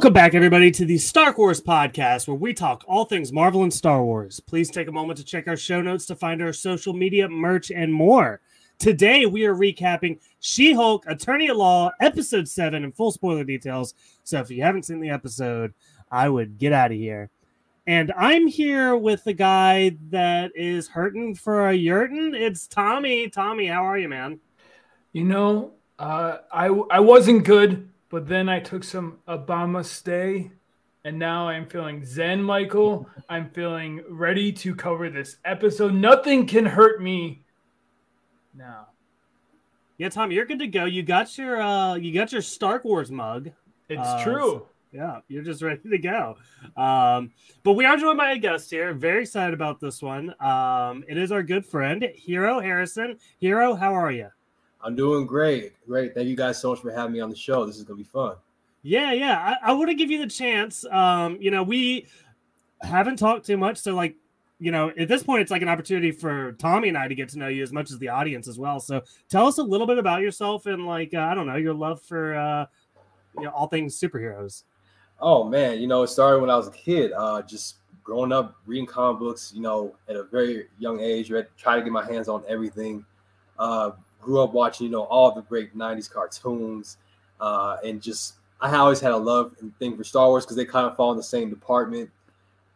Welcome back, everybody, to the Stark Wars podcast, where we talk all things Marvel and Star Wars. Please take a moment to check our show notes to find our social media, merch, and more. Today, we are recapping She Hulk, Attorney at Law, Episode 7, in full spoiler details. So if you haven't seen the episode, I would get out of here. And I'm here with the guy that is hurting for a yurtin. It's Tommy. Tommy, how are you, man? You know, uh, I I wasn't good, but then I took some Obama stay, and now I'm feeling zen, Michael. I'm feeling ready to cover this episode. Nothing can hurt me now. Yeah, Tommy, you're good to go. You got your uh you got your Stark Wars mug. It's Uh, true. so- yeah, you're just ready to go. Um, but we are joined by a guest here. Very excited about this one. Um, it is our good friend, Hero Harrison. Hero, how are you? I'm doing great. Great. Thank you guys so much for having me on the show. This is gonna be fun. Yeah, yeah. I, I want to give you the chance. Um, you know, we haven't talked too much, so like, you know, at this point, it's like an opportunity for Tommy and I to get to know you as much as the audience as well. So, tell us a little bit about yourself and like, uh, I don't know, your love for uh, you know, all things superheroes. Oh man, you know, it started when I was a kid. Uh, just growing up reading comic books, you know, at a very young age, read, try to get my hands on everything. Uh, grew up watching, you know, all the great '90s cartoons, uh, and just I always had a love and thing for Star Wars because they kind of fall in the same department.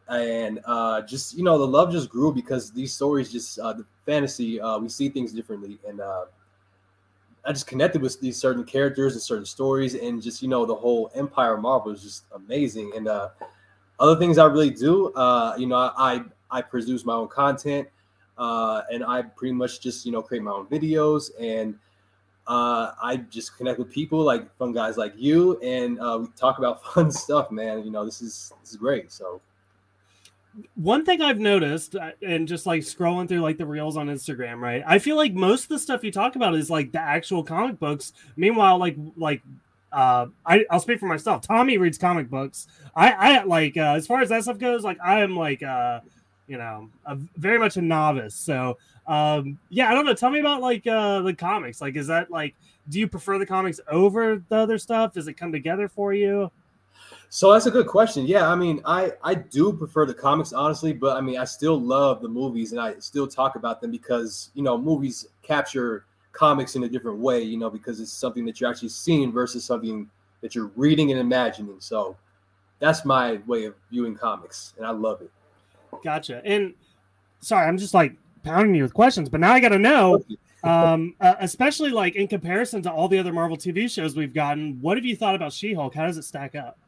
And uh, just you know, the love just grew because these stories just uh, the fantasy uh, we see things differently, and uh, I just connected with these certain characters and certain stories, and just you know the whole Empire Marvel is just amazing. And other things I really do, you know, I I produce my own content, uh, and I pretty much just you know create my own videos, and uh, I just connect with people like fun guys like you, and uh, we talk about fun stuff, man. You know, this is this is great. So one thing I've noticed, uh, and just like scrolling through like the reels on Instagram, right? I feel like most of the stuff you talk about is like the actual comic books. Meanwhile, like like uh, I I'll speak for myself. Tommy reads comic books. I I like uh, as far as that stuff goes, like I am like uh, you know, a, very much a novice. So um, yeah, I don't know. Tell me about like uh the comics. Like, is that like? Do you prefer the comics over the other stuff? Does it come together for you? So that's a good question. Yeah, I mean, I I do prefer the comics honestly, but I mean, I still love the movies and I still talk about them because you know movies capture comics in a different way. You know, because it's something that you're actually seeing versus something that you're reading and imagining. So that's my way of viewing comics, and I love it. Gotcha. And sorry, I'm just like pounding you with questions, but now I got to know, um, uh, especially like in comparison to all the other Marvel TV shows we've gotten, what have you thought about She-Hulk? How does it stack up?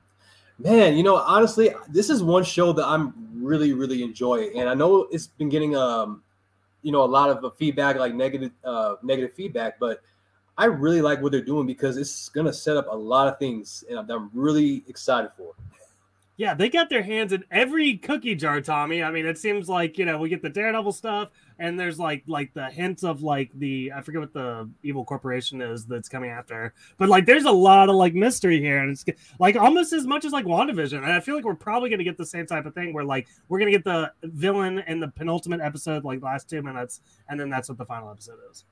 Man, you know, honestly, this is one show that I'm really, really enjoying, and I know it's been getting um, you know, a lot of uh, feedback, like negative, uh, negative feedback, but I really like what they're doing because it's gonna set up a lot of things, and I'm, I'm really excited for. Yeah, they got their hands in every cookie jar, Tommy. I mean, it seems like you know we get the Daredevil stuff, and there's like like the hints of like the I forget what the evil corporation is that's coming after, but like there's a lot of like mystery here, and it's like almost as much as like Wandavision. And I feel like we're probably gonna get the same type of thing where like we're gonna get the villain in the penultimate episode, like last two minutes, and then that's what the final episode is.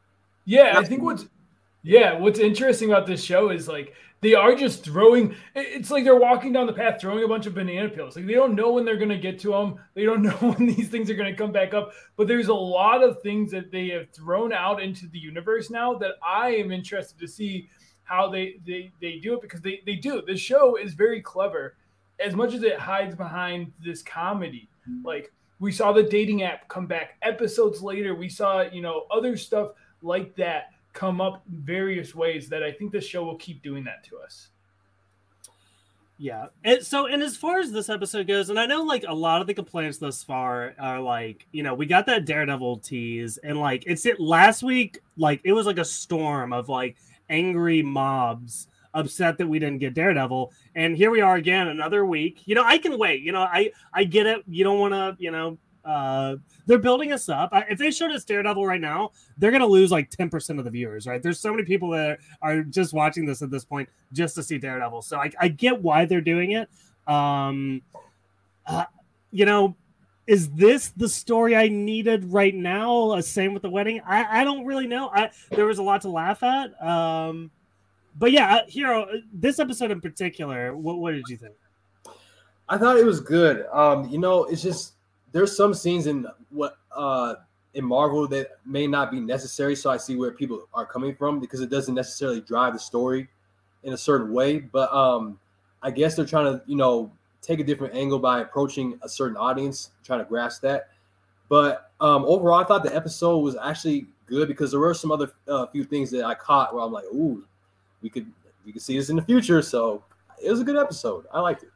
Yeah, I think what's yeah, what's interesting about this show is like they are just throwing. It's like they're walking down the path, throwing a bunch of banana peels. Like they don't know when they're gonna get to them. They don't know when these things are gonna come back up. But there's a lot of things that they have thrown out into the universe now that I am interested to see how they they they do it because they they do. The show is very clever, as much as it hides behind this comedy. Like we saw the dating app come back episodes later. We saw you know other stuff like that come up various ways that I think this show will keep doing that to us. Yeah. And so, and as far as this episode goes, and I know like a lot of the complaints thus far are like, you know, we got that Daredevil tease, and like it's it last week, like it was like a storm of like angry mobs upset that we didn't get Daredevil. And here we are again, another week. You know, I can wait. You know, I I get it. You don't want to, you know, uh they're building us up. I, if they showed us Daredevil right now, they're gonna lose like 10% of the viewers, right? There's so many people that are just watching this at this point just to see Daredevil. So I, I get why they're doing it. Um uh, you know, is this the story I needed right now? Uh, same with the wedding. I, I don't really know. I there was a lot to laugh at. Um but yeah, uh, Hero, this episode in particular, what, what did you think? I thought it was good. Um, you know, it's just there's some scenes in what uh in Marvel that may not be necessary. So I see where people are coming from because it doesn't necessarily drive the story in a certain way. But um, I guess they're trying to, you know, take a different angle by approaching a certain audience, trying to grasp that. But um, overall, I thought the episode was actually good because there were some other uh, few things that I caught where I'm like, ooh, we could we could see this in the future. So it was a good episode. I liked it.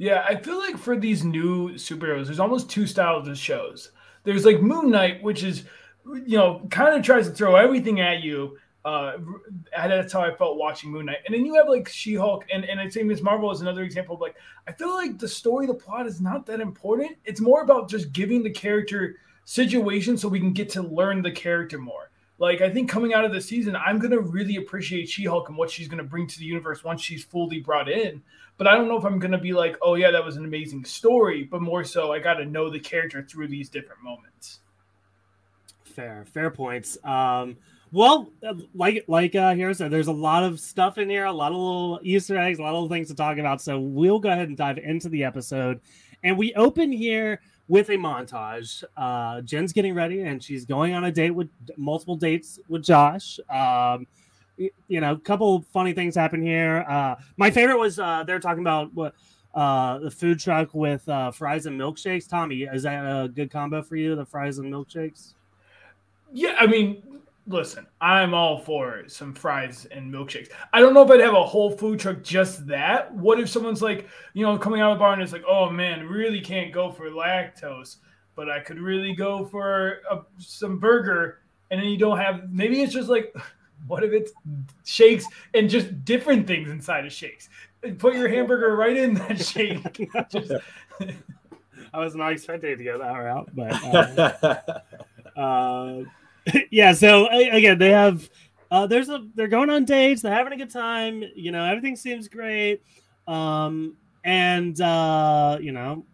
Yeah, I feel like for these new superheroes, there's almost two styles of shows. There's like Moon Knight, which is, you know, kind of tries to throw everything at you. Uh, that's how I felt watching Moon Knight. And then you have like She Hulk, and, and I'd say Miss Marvel is another example of like, I feel like the story, the plot is not that important. It's more about just giving the character situation so we can get to learn the character more. Like, I think coming out of the season, I'm going to really appreciate She Hulk and what she's going to bring to the universe once she's fully brought in but I don't know if I'm going to be like, oh, yeah, that was an amazing story, but more so, I got to know the character through these different moments. Fair, fair points. Um, well, like like uh, Hero said, there's a lot of stuff in here, a lot of little Easter eggs, a lot of things to talk about. So we'll go ahead and dive into the episode, and we open here with a montage. Uh, Jen's getting ready, and she's going on a date with multiple dates with Josh. Um, you know, a couple funny things happen here. Uh, my favorite was uh, they're talking about what uh, the food truck with uh, fries and milkshakes. Tommy, is that a good combo for you? The fries and milkshakes? Yeah, I mean, listen, I'm all for some fries and milkshakes. I don't know if I'd have a whole food truck just that. What if someone's like, you know, coming out of the bar and it's like, oh man, really can't go for lactose, but I could really go for a, some burger. And then you don't have, maybe it's just like, what if it's shakes and just different things inside of shakes? Put your hamburger right in that shake. just... I was not expecting to go that route, but uh, uh, yeah. So again, they have uh, there's a they're going on dates, they're having a good time. You know, everything seems great. Um, and uh, you know,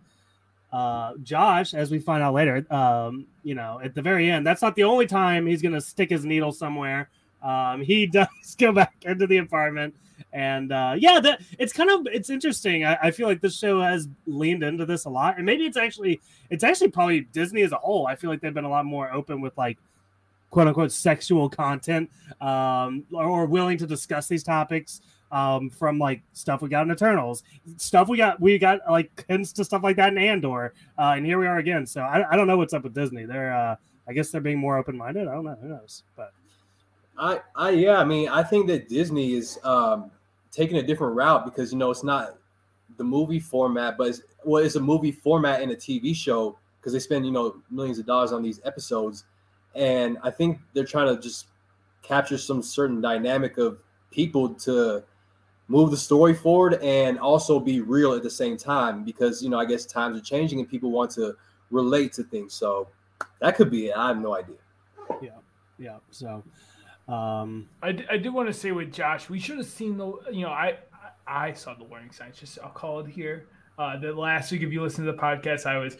uh, Josh, as we find out later, um, you know, at the very end, that's not the only time he's gonna stick his needle somewhere. Um, he does go back into the apartment, and uh, yeah, that it's kind of it's interesting. I, I, feel like this show has leaned into this a lot, and maybe it's actually it's actually probably Disney as a whole. I feel like they've been a lot more open with like quote unquote sexual content, um, or, willing to discuss these topics um, from like stuff we got in Eternals, stuff we got we got like hints to stuff like that in Andor, uh, and here we are again. So I, I don't know what's up with Disney. They're uh, I guess they're being more open minded. I don't know. Who knows? But I, I, yeah, I mean, I think that Disney is um, taking a different route because you know it's not the movie format, but it's, well, it's a movie format in a TV show because they spend you know millions of dollars on these episodes, and I think they're trying to just capture some certain dynamic of people to move the story forward and also be real at the same time because you know I guess times are changing and people want to relate to things. So that could be it. I have no idea. Yeah, yeah. So um, I, I do want to say with Josh, we should have seen the, you know, I I saw the warning signs. Just I'll call it here. Uh, the last week, if you listen to the podcast, I was,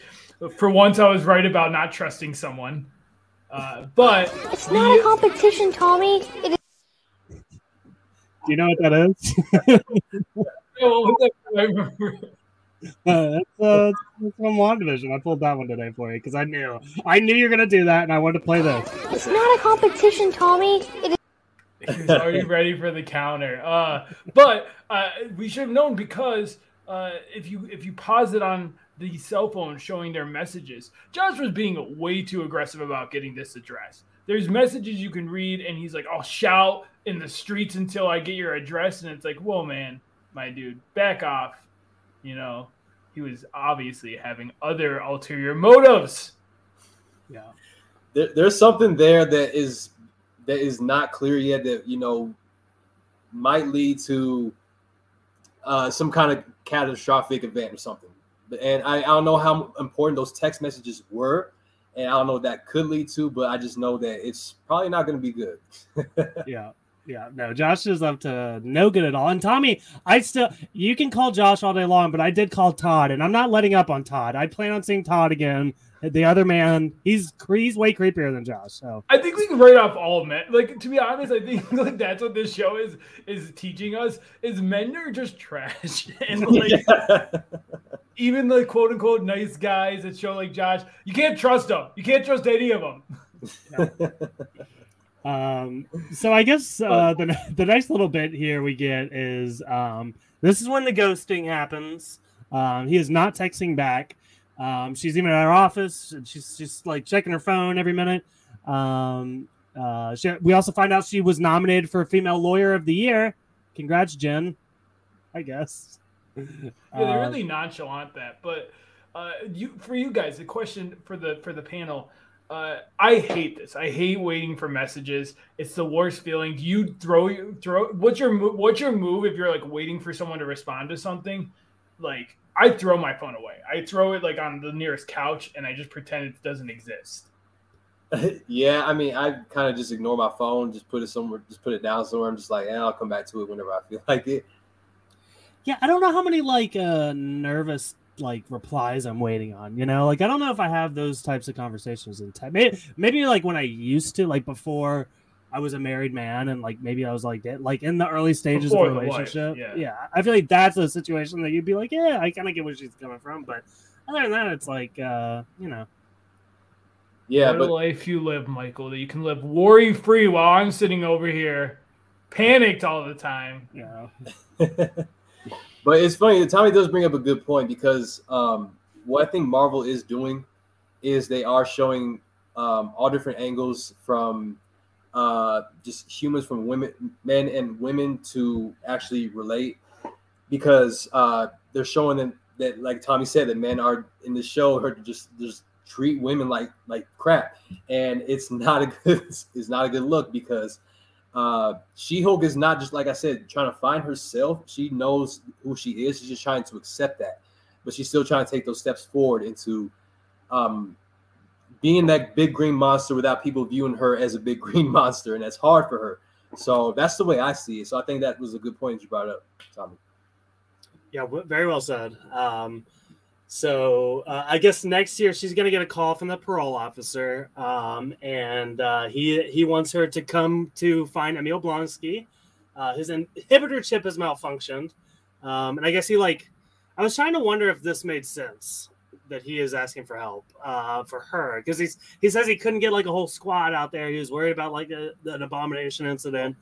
for once, I was right about not trusting someone. Uh, but it's the, not a competition, Tommy. It is. Do you know what that is? Uh, that's, uh, that's from WandaVision. I pulled that one today for you because I knew I knew you're gonna do that, and I wanted to play this. It's not a competition, Tommy. It is. He's already ready for the counter. Uh, but uh, we should have known because uh, if you if you pause it on the cell phone showing their messages, Josh was being way too aggressive about getting this address. There's messages you can read, and he's like, "I'll shout in the streets until I get your address," and it's like, "Whoa, man, my dude, back off." you know, he was obviously having other ulterior motives. Yeah. There, there's something there that is that is not clear yet that you know might lead to uh, some kind of catastrophic event or something. And I, I don't know how important those text messages were, and I don't know what that could lead to, but I just know that it's probably not going to be good. yeah. Yeah, no, Josh is up to no good at all. And Tommy, I still you can call Josh all day long, but I did call Todd, and I'm not letting up on Todd. I plan on seeing Todd again the other man, he's he's way creepier than Josh. So I think we can write off all men. Like to be honest, I think like that's what this show is is teaching us is men are just trash and like even the quote unquote nice guys that show like Josh, you can't trust them. You can't trust any of them. Um, so I guess uh, the the next little bit here we get is um, this is when the ghosting happens. Um, he is not texting back. Um, she's even at our office. And she's just like checking her phone every minute. Um, uh, she, we also find out she was nominated for Female Lawyer of the Year. Congrats, Jen. I guess. Yeah, they Uh, really nonchalant that. But uh, you for you guys, the question for the for the panel. Uh, I hate this. I hate waiting for messages. It's the worst feeling. Do you throw throw? What's your what's your move if you're like waiting for someone to respond to something? Like I throw my phone away. I throw it like on the nearest couch, and I just pretend it doesn't exist. yeah, I mean, I kind of just ignore my phone, just put it somewhere, just put it down somewhere. I'm just like, eh, I'll come back to it whenever I feel like it. Yeah, I don't know how many like uh nervous like replies I'm waiting on. You know, like I don't know if I have those types of conversations in time. Maybe, maybe like when I used to, like before I was a married man, and like maybe I was like that, like in the early stages Before of the a wife, relationship. yeah. I feel like that's a situation that you'd be like, yeah, I kind of get where she's coming from, but other than that, it's like, uh, you know, Yeah, what a life you live, Michael. That you can live worry free while I'm sitting over here, panicked all the time. Yeah. but it's funny. Tommy does bring up a good point because um, what I think Marvel is doing is they are showing um, all different angles from uh, just humans from women, men and women to actually relate because uh, they're showing them that, like Tommy said, that men are in the show are just just treat women like like crap, and it's not a good it's not a good look because uh, She Hulk is not just like I said trying to find herself. She knows who she is. She's just trying to accept that, but she's still trying to take those steps forward into um, being that big green monster without people viewing her as a big green monster, and that's hard for her. So that's the way I see it. So I think that was a good point you brought up, Tommy. Yeah, very well said. Um, so uh, I guess next year she's gonna get a call from the parole officer, um, and uh, he he wants her to come to find Emil Blonsky. Uh, his inhibitor chip has malfunctioned, um, and I guess he like. I was trying to wonder if this made sense that he is asking for help uh, for her because he's he says he couldn't get like a whole squad out there. He was worried about like a, an abomination incident.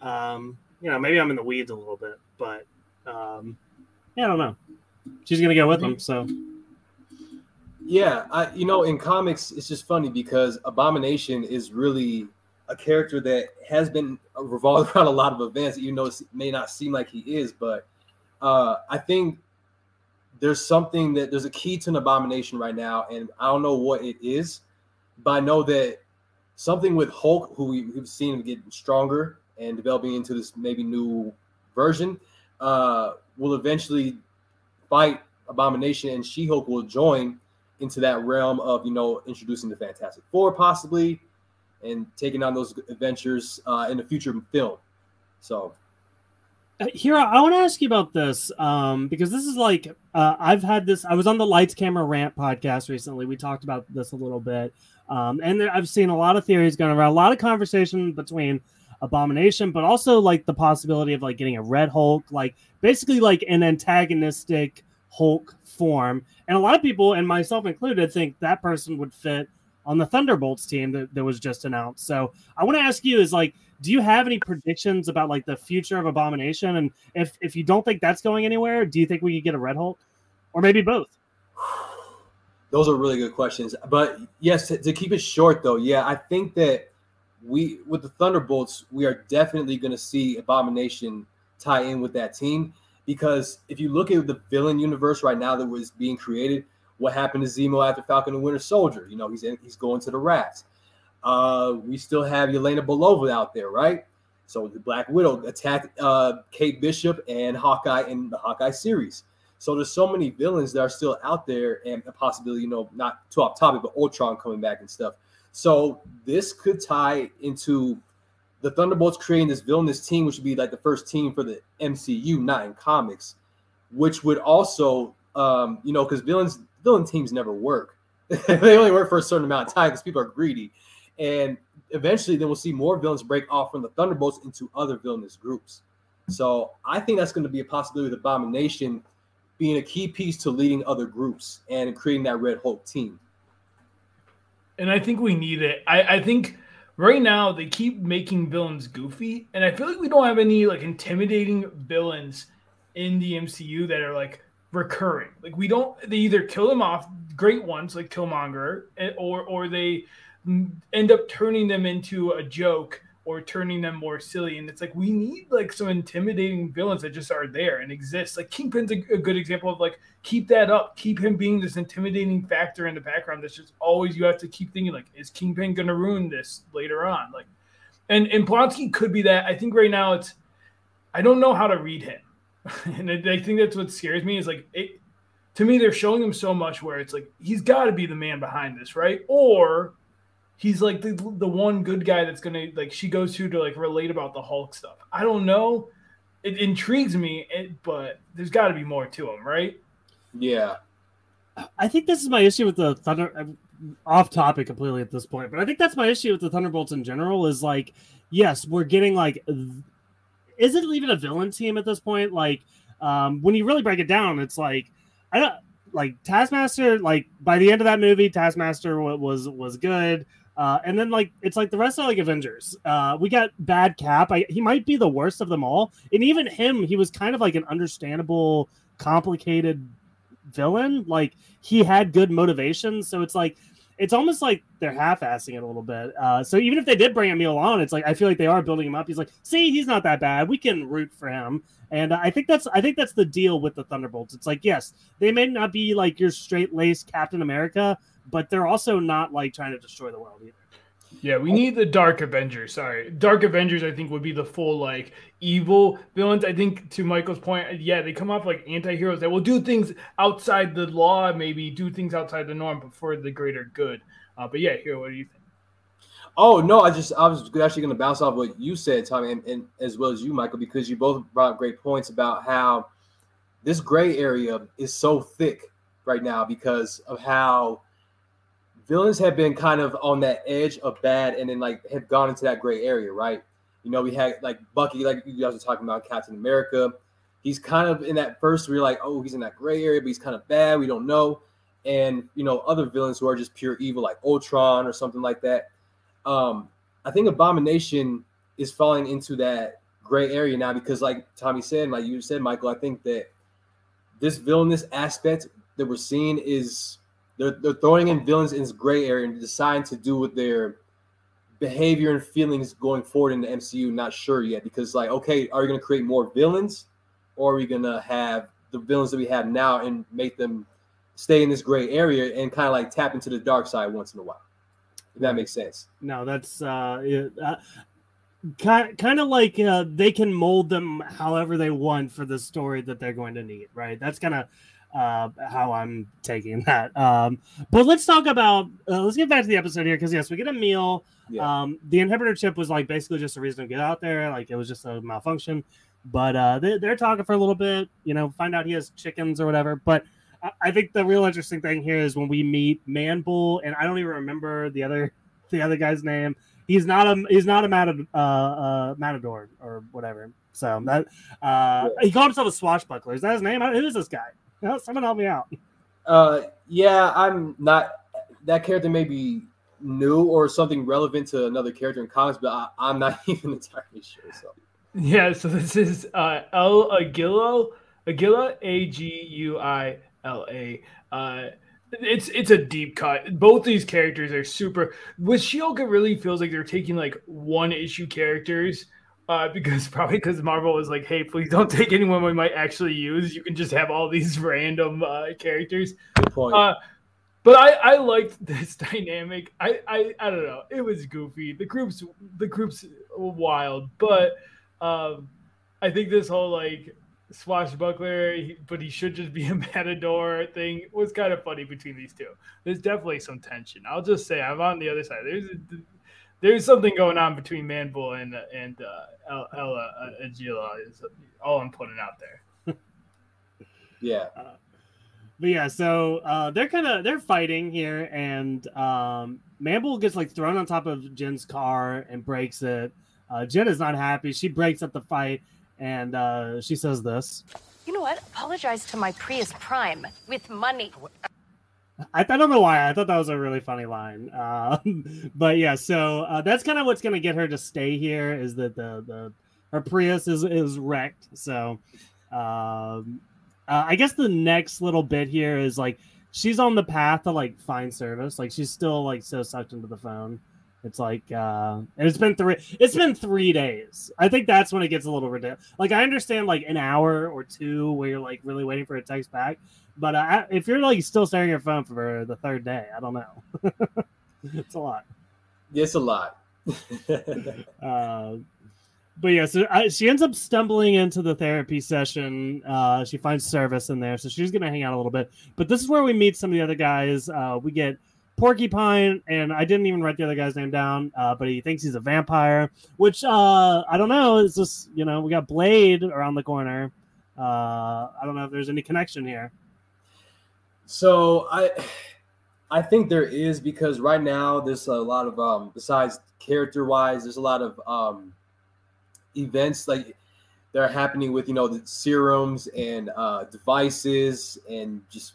Um, you know, maybe I'm in the weeds a little bit, but um, yeah, I don't know. She's gonna go with him, so Yeah, I, you know, in comics, it's just funny because Abomination is really a character that has been revolved around a lot of events, even though it may not seem like he is. But uh, I think there's something that there's a key to an Abomination right now, and I don't know what it is, but I know that something with Hulk, who we, we've seen getting stronger and developing into this maybe new version, uh, will eventually fight Abomination, and She Hulk will join into that realm of you know introducing the Fantastic Four possibly, and taking on those adventures uh, in the future film. So Hero I want to ask you about this um, because this is like uh, I've had this. I was on the Lights Camera Rant podcast recently. We talked about this a little bit, um, and there, I've seen a lot of theories going around, a lot of conversation between Abomination, but also like the possibility of like getting a Red Hulk, like basically like an antagonistic Hulk form. And a lot of people, and myself included, think that person would fit on the Thunderbolts team that, that was just announced. So I want to ask you: is like do you have any predictions about like the future of Abomination? And if if you don't think that's going anywhere, do you think we could get a Red Hulk, or maybe both? those are really good questions. But yes, to, to keep it short though, yeah, I think that we with the Thunderbolts, we are definitely going to see Abomination tie in with that team because if you look at the villain universe right now that was being created, what happened to Zemo after Falcon and Winter Soldier? You know, he's in, he's going to the rats. Uh, we still have Yelena Belova out there, right? So the Black Widow attacked uh, Kate Bishop and Hawkeye in the Hawkeye series. So there's so many villains that are still out there, and a possibility, you know, not too off topic, but Ultron coming back and stuff. So this could tie into the Thunderbolts creating this villainous team, which would be like the first team for the MCU, not in comics, which would also, um, you know, because villains villain teams never work. they only work for a certain amount of time because people are greedy. And eventually, then we'll see more villains break off from the Thunderbolts into other villainous groups. So I think that's going to be a possibility with Abomination being a key piece to leading other groups and creating that Red Hulk team. And I think we need it. I, I think right now they keep making villains goofy, and I feel like we don't have any like intimidating villains in the MCU that are like recurring. Like we don't. They either kill them off, great ones like Killmonger, eh, or or they end up turning them into a joke or turning them more silly. And it's like we need like some intimidating villains that just are there and exist. Like Kingpin's a, a, good example of like keep that up, keep him being this intimidating factor in the background. That's just always you have to keep thinking like, is Kingpin gonna ruin this later on? Like, and and Blonsky could be that. I think right now it's I don't know how to read him, and I, I think that's what scares me is like it. To me, they're showing him so much where it's like he's got to be the man behind this, right? Or he's like the the one good guy that's gonna like she goes to to like relate about the Hulk stuff. I don't know. It intrigues me, it, but there's got to be more to him, right? Yeah. I think this is my issue with the Thunder. I'm off topic completely at this point, but I think that's my issue with the Thunderbolts in general. Is like, yes, we're getting like, is it even a villain team at this point? Like, um, when you really break it down, it's like, I don't like Taskmaster. Like by the end of that movie, Taskmaster was was good. Uh, and then like it's like the rest of like Avengers. Uh, we got Bad Cap. I, he might be the worst of them all, and even him, he was kind of like an understandable, complicated villain. Like he had good motivation, so it's like it's almost like they're half-assing it a little bit. Uh, so even if they did bring Emil on, it's like I feel like they are building him up. He's like, see, he's not that bad. We can root for him, and I think that's I think that's the deal with the Thunderbolts. It's like yes, they may not be like your straight-laced Captain America, but they're also not like trying to destroy the world either. Yeah, we need the Dark Avengers. Sorry, Dark Avengers. I think would be the full like evil villains. I think to Michael's point, yeah, they come off like anti-heroes that will do things outside the law, maybe do things outside the norm, but for the greater good. Uh, but yeah, Hero, what do you think? Oh no, I just I was actually going to bounce off what you said, Tommy, and, and as well as you, Michael, because you both brought great points about how this gray area is so thick right now because of how villains have been kind of on that edge of bad and then like have gone into that gray area, right? You know, we had like Bucky, like you guys were talking about Captain America. He's kind of in that first, we're like, oh, he's in that gray area, but he's kind of bad. We don't know. And, you know, other villains who are just pure evil, like Ultron or something like that. Um, I think Abomination is falling into that gray area now because, like Tommy said, like you said, Michael, I think that this villainous aspect that we're seeing is they're, they're throwing in villains in this gray area and deciding to do with their behavior and feelings going forward in the MCU. Not sure yet because, like, okay, are we going to create more villains or are we going to have the villains that we have now and make them stay in this gray area and kind of like tap into the dark side once in a while? If that makes sense. No, that's uh, uh kind kind of like uh, they can mold them however they want for the story that they're going to need, right? That's kind of uh, how I'm taking that. Um, but let's talk about uh, let's get back to the episode here because yes, we get Emil. Yeah. Um, the inhibitor chip was like basically just a reason to get out there, like it was just a malfunction. But uh, they, they're talking for a little bit, you know, find out he has chickens or whatever. But I, I think the real interesting thing here is when we meet Man Bull, and I don't even remember the other the other guy's name. He's not a he's not a matador, uh, uh, matador or whatever. So that uh, he called himself a swashbuckler. Is that his name? Who is this guy? Someone help me out. Uh, yeah, I'm not. That character may be new or something relevant to another character in comics, but I, am not even entirely sure. So. Yeah, so this is uh, El Aguila, Aguila, A G U I L A. Uh, it's it's a deep cut. Both these characters are super. With Shield, it really feels like they're taking like one issue characters uh, because probably because Marvel was like, "Hey, please don't take anyone we might actually use. You can just have all these random uh, characters." Good point. Uh, but I, I liked this dynamic. I, I I don't know. It was goofy. The groups the groups wild, but um, I think this whole like swashbuckler, but he should just be a matador thing was kind of funny between these two. There's definitely some tension. I'll just say I'm on the other side. There's there's something going on between Manbull and and uh, Ella uh, Aguila is all I'm putting out there. yeah. Uh, but yeah, so uh, they're kind of they're fighting here, and um, Man-Bull gets like thrown on top of Jen's car and breaks it. Uh, Jen is not happy. She breaks up the fight, and uh, she says this. You know what? Apologize to my Prius Prime with money. I, I don't know why. I thought that was a really funny line. Um, but yeah, so uh, that's kind of what's going to get her to stay here is that the the her Prius is is wrecked. So um, uh, I guess the next little bit here is like she's on the path to like find service. Like she's still like so sucked into the phone. It's like uh and it's been three it's been three days. I think that's when it gets a little ridiculous. Like I understand like an hour or two where you're like really waiting for a text back, but uh, if you're like still staring at your phone for the third day, I don't know. it's a lot. It's a lot. uh, but yeah, so I, she ends up stumbling into the therapy session. Uh, she finds service in there, so she's gonna hang out a little bit. But this is where we meet some of the other guys. Uh, we get Porcupine, and I didn't even write the other guy's name down, uh, but he thinks he's a vampire. Which uh, I don't know. It's just you know we got Blade around the corner. Uh, I don't know if there's any connection here. So I, I think there is because right now there's a lot of um besides character wise, there's a lot of um events like that are happening with you know the serums and uh devices and just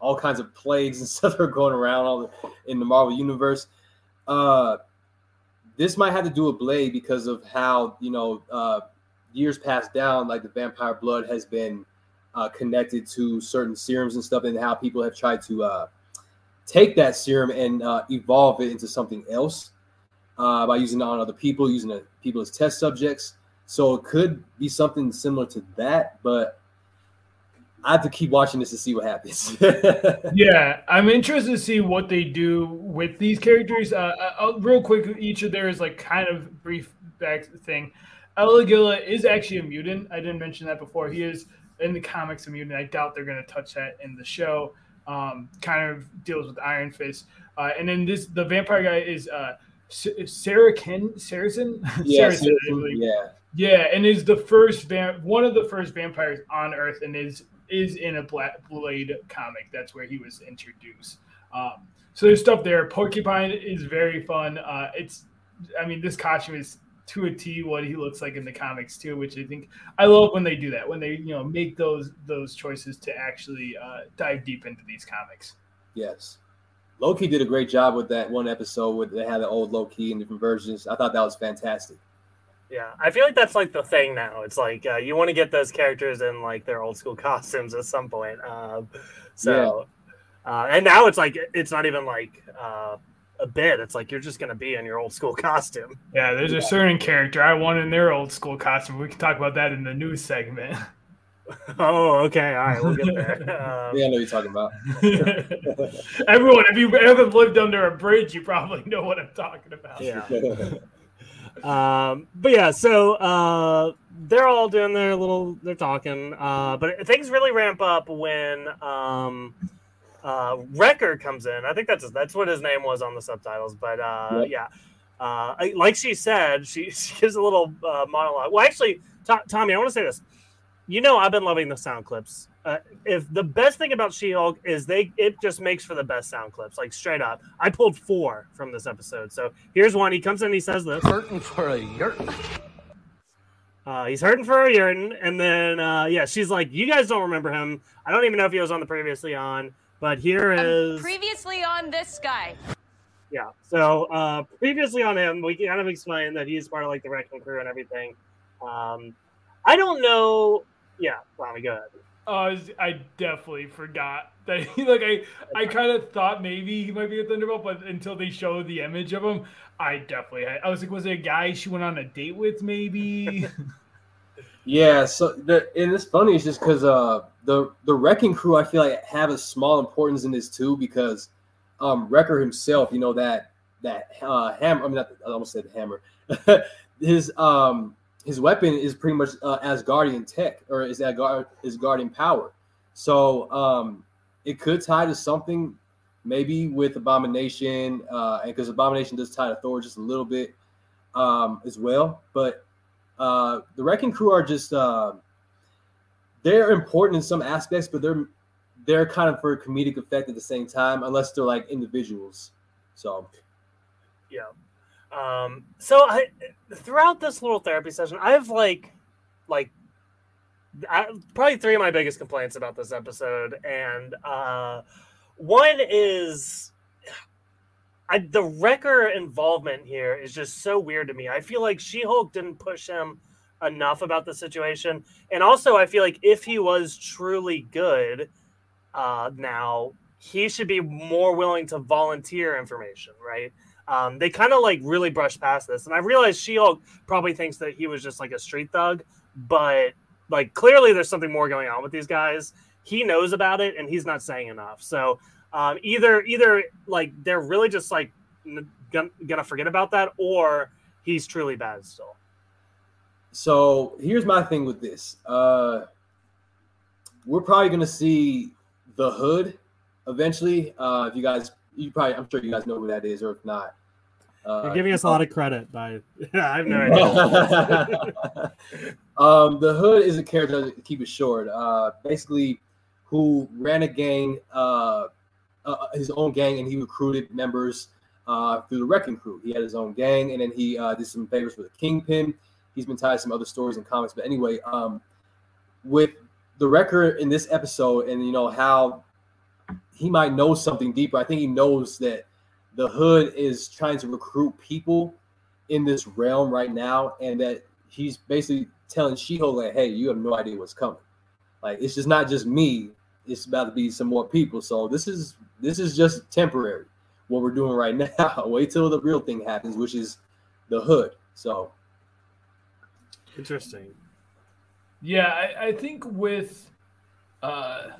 all kinds of plagues and stuff are going around all in the Marvel universe. Uh, this might have to do with Blade because of how you know uh, years passed down, like the vampire blood has been uh, connected to certain serums and stuff, and how people have tried to uh, take that serum and uh, evolve it into something else uh, by using it on other people, using it, people as test subjects. So it could be something similar to that, but I have to keep watching this to see what happens. yeah, I'm interested to see what they do with these characters. Uh, uh, real quick, each of theirs like kind of brief back thing. El Aguila is actually a mutant. I didn't mention that before. He is in the comics a mutant. I doubt they're going to touch that in the show. Um, kind of deals with Iron Fist. Uh, and then this the vampire guy is uh, Sarah Ken Saracen. Yeah, Saracen, yeah, yeah, and is the first vamp, one of the first vampires on Earth, and is is in a Black Blade comic. That's where he was introduced. Um, so there's stuff there. Porcupine is very fun. Uh, it's, I mean, this costume is to a T what he looks like in the comics too, which I think I love when they do that. When they you know make those those choices to actually uh, dive deep into these comics. Yes. Loki did a great job with that one episode where they had the old Loki in different versions. I thought that was fantastic. Yeah, I feel like that's like the thing now. It's like uh, you want to get those characters in like their old school costumes at some point. Um, so, yeah. uh, and now it's like it's not even like uh, a bit. It's like you're just gonna be in your old school costume. Yeah, there's yeah. a certain character I want in their old school costume. We can talk about that in the news segment. oh, okay. All right, we'll get there. Um, yeah, I know you're talking about. Everyone, if you haven't lived under a bridge, you probably know what I'm talking about. Yeah. Um, but yeah, so uh, they're all doing their little, they're talking. Uh, but things really ramp up when um, uh, Wrecker comes in. I think that's that's what his name was on the subtitles. But uh, yep. yeah, uh, like she said, she, she gives a little uh, monologue. Well, actually, Tommy, I want to say this. You know, I've been loving the sound clips uh, if the best thing about She-Hulk is they it just makes for the best sound clips, like straight up. I pulled four from this episode. So here's one. He comes in, he says this: "Hurting for a yurt." Uh, he's hurting for a urine, and then uh, yeah, she's like, "You guys don't remember him. I don't even know if he was on the previously on, but here is previously on this guy." Yeah. So uh, previously on him, we kind of explained that he's part of like the wrecking crew and everything. Um, I don't know. Yeah, Tommy, go ahead. Uh, I definitely forgot that he like I I kind of thought maybe he might be a Thunderbolt, but until they showed the image of him, I definitely had, I was like, was it a guy she went on a date with? Maybe. yeah. So the and it's funny. It's just because uh the the wrecking crew I feel like have a small importance in this too because um Wrecker himself, you know that that uh hammer. I mean, not, I almost said the hammer. his um his weapon is pretty much uh, Asgardian tech or is that is Asgardian power. So um, it could tie to something maybe with Abomination, uh, and because Abomination does tie to Thor just a little bit um, as well. But uh, the Wrecking Crew are just uh, they're important in some aspects, but they're they're kind of for a comedic effect at the same time, unless they're like individuals. So Yeah. Um, so I throughout this little therapy session, I have like like I, probably three of my biggest complaints about this episode, and uh, one is I, the Wrecker involvement here is just so weird to me. I feel like She Hulk didn't push him enough about the situation, and also I feel like if he was truly good, uh, now he should be more willing to volunteer information, right? Um, they kind of like really brushed past this, and I realize She Hulk probably thinks that he was just like a street thug, but like clearly there's something more going on with these guys. He knows about it, and he's not saying enough. So um, either either like they're really just like n- gonna, forget about that, or he's truly bad still. So here's my thing with this. Uh, we're probably gonna see the hood eventually. Uh, if you guys, you probably, I'm sure you guys know who that is, or if not, uh, You're giving us a lot of credit by I have no idea. um, the hood is a character to keep it short. Uh, basically, who ran a gang, uh, uh, his own gang, and he recruited members uh, through the Wrecking Crew. He had his own gang, and then he uh, did some favors for the Kingpin. He's been tied to some other stories and comics, but anyway, um, with the Wrecker in this episode, and you know how he might know something deeper. I think he knows that the hood is trying to recruit people in this realm right now, and that he's basically telling She-Hulk like, "Hey, you have no idea what's coming. Like, it's just not just me. It's about to be some more people. So this is this is just temporary. What we're doing right now. Wait till the real thing happens, which is the hood. So Interesting. Yeah, I, I think with uh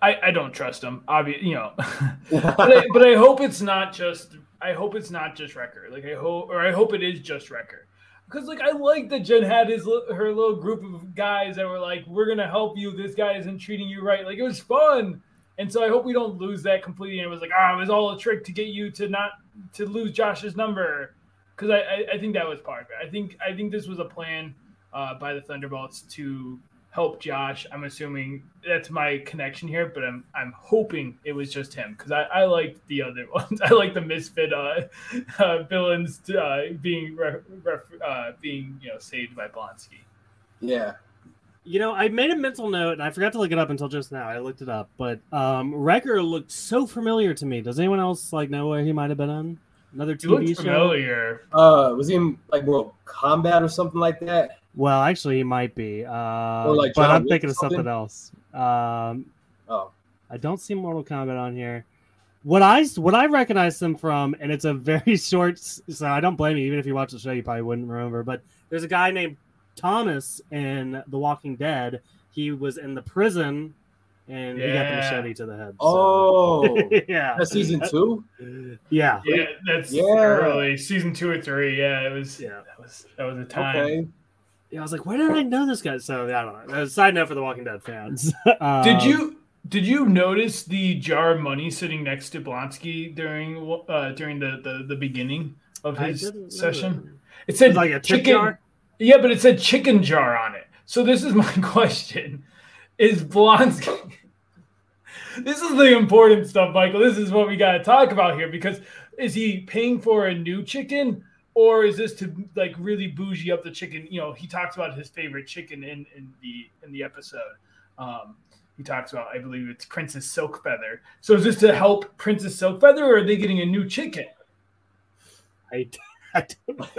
I I don't trust him. Obviously, you know. but, I, but I hope it's not just I hope it's not just Wrecker. Like I hope or I hope it is just Wrecker. Because like I like that Jen had his her little group of guys that were like, "We're gonna help you. This guy isn't treating you right." Like it was fun, and so I hope we don't lose that completely. And it was like, "Ah, it was all a trick to get you to not to lose Josh's number," because I, I I think that was part of it. I think I think this was a plan uh, by the Thunderbolts to help Josh. I'm assuming that's my connection here, but I'm I'm hoping it was just him because I, I liked the other ones. I like the misfit uh, uh, villains uh, being ref, ref, uh, being you know saved by Blonsky. yeah, You know, I made a mental note and I forgot to look it up until just now. I looked it up, but um Wrecker looked so familiar to me. Does anyone else like know where he might have been on? Another He looked TV show? familiar. uh, was he in like Mortal Kombat or something like that? Well, actually, he might be. Uh, like but I'm Wick thinking of something something? else. Um, Oh, I don't see Mortal Kombat on here. What I what I recognize them from, and it's a very short, so I don't blame you. Even if you watch the show, you probably wouldn't remember. But there's a guy named Thomas in The Walking Dead. He was in the prison, and he got the machete to the head. so- oh, yeah, that's season two. yeah, Yeah, that's Yeah. early season two or three. Yeah, it was. Yeah. that was that was a time. Okay, yeah. I was like, where did I know this guy? So I don't know. Side note for The Walking Dead fans. Did Um, you did you notice the jar of money sitting next to Blonsky during uh, during the, the the beginning of his session? It said It's like a chicken. jar. Yeah, but it said chicken jar on it. So this is my question: Is Blonsky? this is the important stuff, Michael. This is what we got to talk about here because is he paying for a new chicken? Or is this to like really bougie up the chicken? You know, he talks about his favorite chicken in, in the in the episode. Um, he talks about, I believe it's Princess Silk Feather. So is this to help Princess Silk Feather, or are they getting a new chicken? I, I don't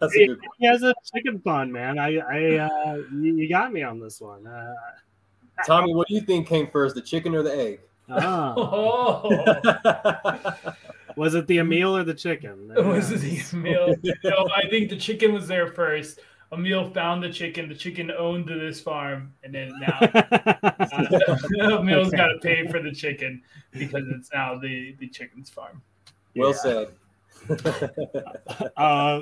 that's a good. he has a chicken fun, man. I, I, uh, you, you got me on this one. Uh, Tommy, what do you think came first, the chicken or the egg? ah, Oh, was it the Emil or the chicken? it was the meal. No, I think the chicken was there first. Emil found the chicken. The chicken owned this farm, and then now uh, Emil's got to pay for the chicken because it's now the the chicken's farm. well Yeah. said. uh,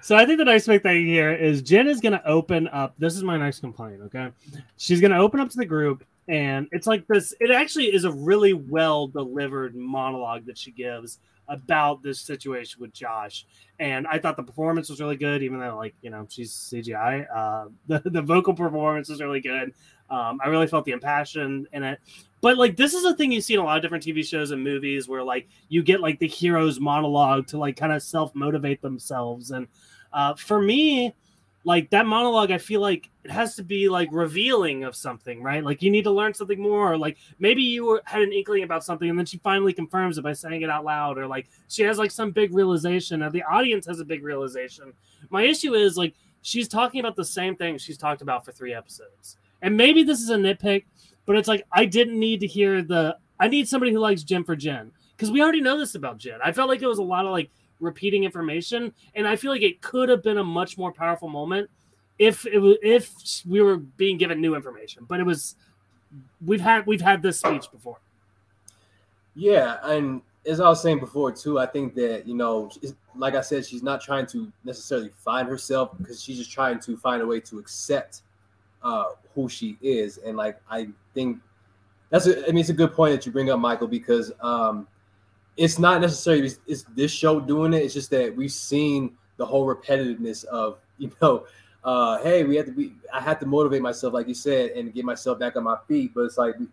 so I think the nice big thing here is Jen is going to open up. This is my next complaint. Okay, she's going to open up to the group, and it's like this. It actually is a really well delivered monologue that she gives about this situation with Josh. And I thought the performance was really good, even though like you know she's CGI. Uh, the the vocal performance is really good. Um, I really felt the impassion in it. But like this is a thing you see in a lot of different TV shows and movies where like you get like the hero's monologue to like kind of self motivate themselves. And uh, for me, like that monologue, I feel like it has to be like revealing of something, right? Like you need to learn something more, or like maybe you were, had an inkling about something and then she finally confirms it by saying it out loud, or like she has like some big realization, or the audience has a big realization. My issue is like she's talking about the same thing she's talked about for three episodes. And maybe this is a nitpick, but it's like I didn't need to hear the I need somebody who likes Jen for Jen because we already know this about Jen. I felt like it was a lot of like repeating information, and I feel like it could have been a much more powerful moment if it was if we were being given new information. But it was we've had we've had this speech before. Yeah, and as I was saying before too, I think that you know, like I said, she's not trying to necessarily find herself because she's just trying to find a way to accept uh, who she is. And like I think that's a, I mean it's a good point that you bring up, Michael, because um, it's not necessarily it's this show doing it. It's just that we've seen the whole repetitiveness of you know, uh, hey, we have to be. I had to motivate myself, like you said, and get myself back on my feet. But it's like we,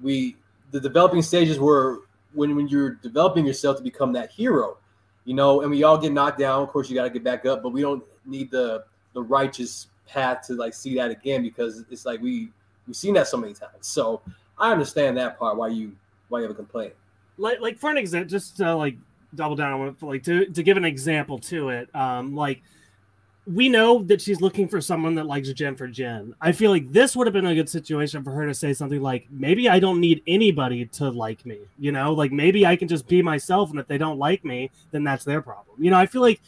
we the developing stages were when when you're developing yourself to become that hero, you know, and we all get knocked down. Of course, you got to get back up, but we don't need the the righteous path to like see that again because it's like we we've seen that so many times. So I understand that part why you why you have a complaint. Like like for an example, just to like double down on like to to give an example to it, um, like we know that she's looking for someone that likes Jen for Jen. I feel like this would have been a good situation for her to say something like, maybe I don't need anybody to like me, you know, like maybe I can just be myself, and if they don't like me, then that's their problem. You know, I feel like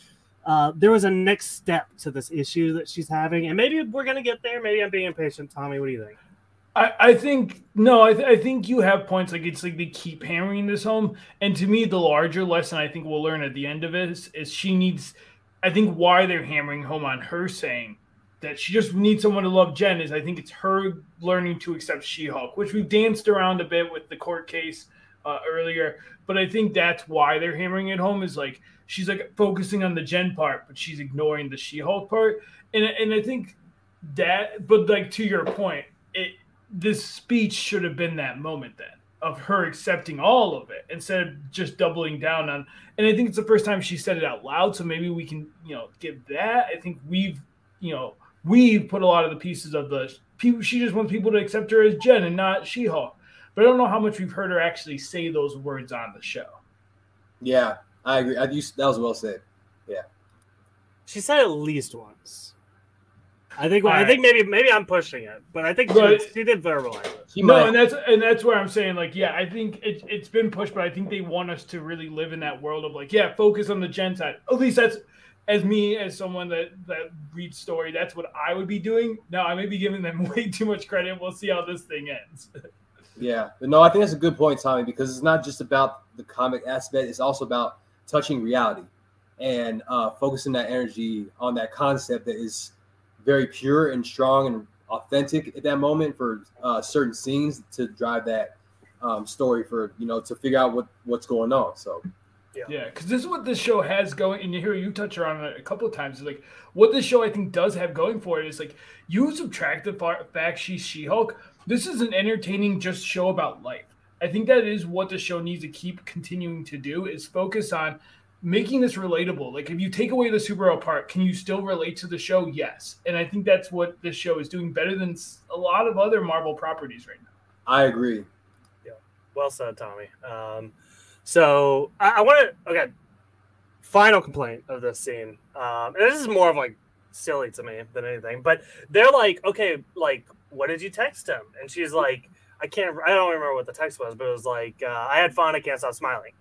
uh, there was a next step to this issue that she's having, and maybe we're gonna get there. Maybe I'm being impatient. Tommy, what do you think? I, I think no, I, th- I think you have points. Like it's like they keep hammering this home, and to me, the larger lesson I think we'll learn at the end of it is, is she needs. I think why they're hammering home on her saying that she just needs someone to love Jen is I think it's her learning to accept She-Hulk, which we danced around a bit with the court case uh, earlier, but I think that's why they're hammering it home is like she's like focusing on the Jen part, but she's ignoring the She-Hulk part. And and I think that, but like to your point, this speech should have been that moment then of her accepting all of it instead of just doubling down on. And I think it's the first time she said it out loud, so maybe we can you know give that. I think we've you know we've put a lot of the pieces of the people. She just wants people to accept her as Jen and not She-Hulk. But I don't know how much we've heard her actually say those words on the show. Yeah, I agree. I used, that was well said. Yeah. She said at least once. I think. Well, I think maybe maybe I'm pushing it, but I think she, But- she did verbalize it. She no, might- and that's and that's where I'm saying like, yeah, I think it, it's been pushed, but I think they want us to really live in that world of like, yeah, focus on the Jen side. At least that's as me as someone that that reads story. That's what I would be doing. Now I may be giving them way too much credit. We'll see how this thing ends. Yeah, but no, I think that's a good point, Tommy, because it's not just about the comic aspect; it's also about touching reality and uh, focusing that energy on that concept that is very pure and strong and authentic at that moment for uh, certain scenes to drive that um, story for you know to figure out what what's going on. So Yeah, because this is what this show has going, and you hear you touch on it a couple of times. Is like what this show I think does have going for it is like you subtract the fa- fact she's She-Hulk. This is an entertaining just show about life. I think that is what the show needs to keep continuing to do is focus on making this relatable. Like if you take away the superhero part, can you still relate to the show? Yes, and I think that's what this show is doing better than a lot of other Marvel properties right now. I agree. Yeah. Well said, Tommy. Um, so I, I want to okay. Final complaint of this scene, um, and this is more of like silly to me than anything. But they're like, okay, like, what did you text him? And she's like, I can't, I don't remember what the text was, but it was like, uh, I had fun, I can't stop smiling.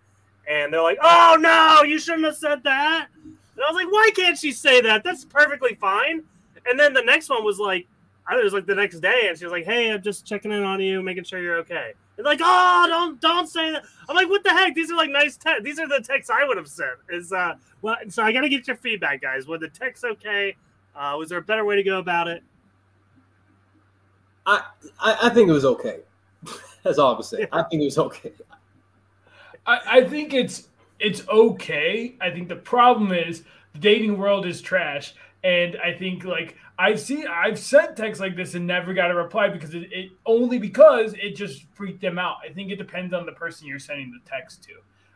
And they're like, oh no, you shouldn't have said that. And I was like, why can't she say that? That's perfectly fine. And then the next one was like, I think it was like the next day, and she was like, "Hey, I'm just checking in on you, making sure you're okay." And like, "Oh, don't don't say that." I'm like, "What the heck? These are like nice texts. These are the texts I would have sent." Is uh, well, so I got to get your feedback, guys. Were the texts okay? Uh, was there a better way to go about it? I I, I think it was okay. That's all I'm saying. I think it was okay. I, I think it's it's okay. I think the problem is the dating world is trash, and I think like I've seen I've sent texts like this and never got a reply because it, it only because it just freaked them out. I think it depends on the person you're sending the text to.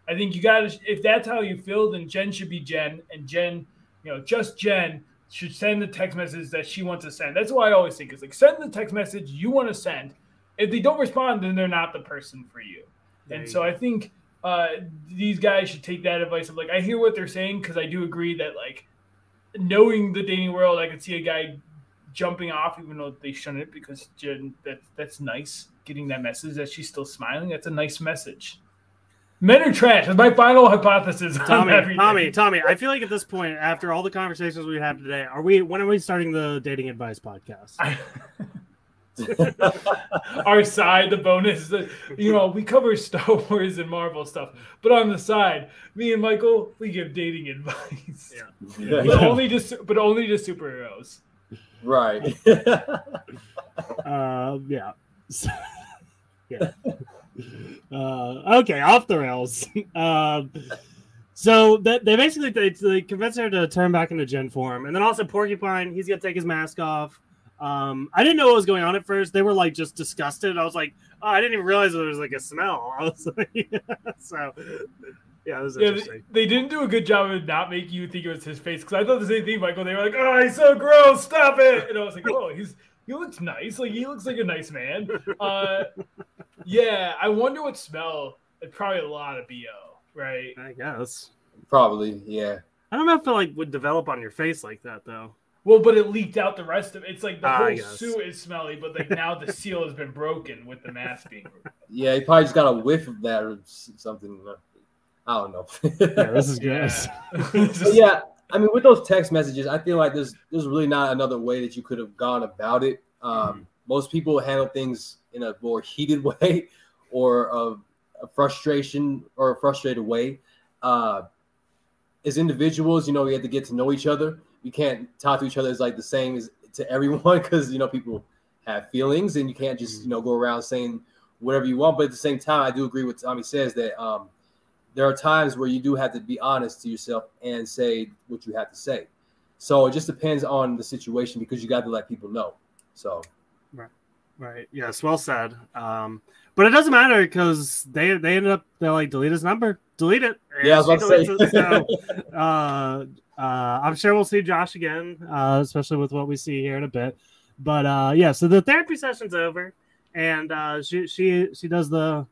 I think you got to if that's how you feel, then Jen should be Jen, and Jen, you know, just Jen should send the text message that she wants to send. That's what I always think is like send the text message you want to send. If they don't respond, then they're not the person for you. There and you so go. I think uh, these guys should take that advice of like I hear what they're saying because I do agree that like knowing the dating world, I could see a guy jumping off even though they shouldn't because Jen that that's nice getting that message that she's still smiling. That's a nice message. Men are trash. That's my final hypothesis. Tommy. Tommy, Tommy. I feel like at this point, after all the conversations we have today, are we? When are we starting the dating advice podcast? our side, the bonus, the, you know, we cover Star Wars and Marvel stuff, but on the side, me and Michael, we give dating advice. Yeah. But only to but only to superheroes. right. Uh, yeah. Yeah. Uh, okay, off the rails. um, so that they basically they, they convince her to turn back into Jen form, and then also Porcupine, he's gonna take his mask off. Um, I didn't know what was going on at first. They were like just disgusted. I was like, oh, I didn't even realize there was like a smell. I was like, so yeah, it was Yeah, interesting. they, they didn't do a good job of not making you think it was his face because I thought the same thing, Michael. They were like, "Oh, he's so gross, stop it!" And I was like, "Oh, he's he looks nice. Like he looks like a nice man." Uh, yeah, I wonder what smell. It's probably a lot of bo, right? I guess. Probably, yeah. I don't know if it like would develop on your face like that though. Well, but it leaked out the rest of it. It's like the Ah, whole guess. suit is smelly, but like now the seal has been broken with the mask being removed. Yeah, he probably just got a whiff of that or something. I don't know. Yeah, this is good. Yeah. Yeah, I mean, with those text messages, I feel like there's there's really not another way that you could have gone about it. Um, Most people handle things in a more heated way or a, a frustration or a frustrated way. Uh, as individuals, you know, we have to get to know each other. You can't talk to each other as like the same as to everyone because you know people have feelings and you can't just you know go around saying whatever you want. But at the same time, I do agree with Tommy says that um, there are times where you do have to be honest to yourself and say what you have to say. So it just depends on the situation because you got to let people know. So Right. Yes. Well said. Um, but it doesn't matter because they they ended up they like delete his number, delete it. yeah, I was about to say. It, so, uh, uh, I'm sure we'll see Josh again, uh, especially with what we see here in a bit. But uh, yeah, so the therapy session's over, and uh, she she she does the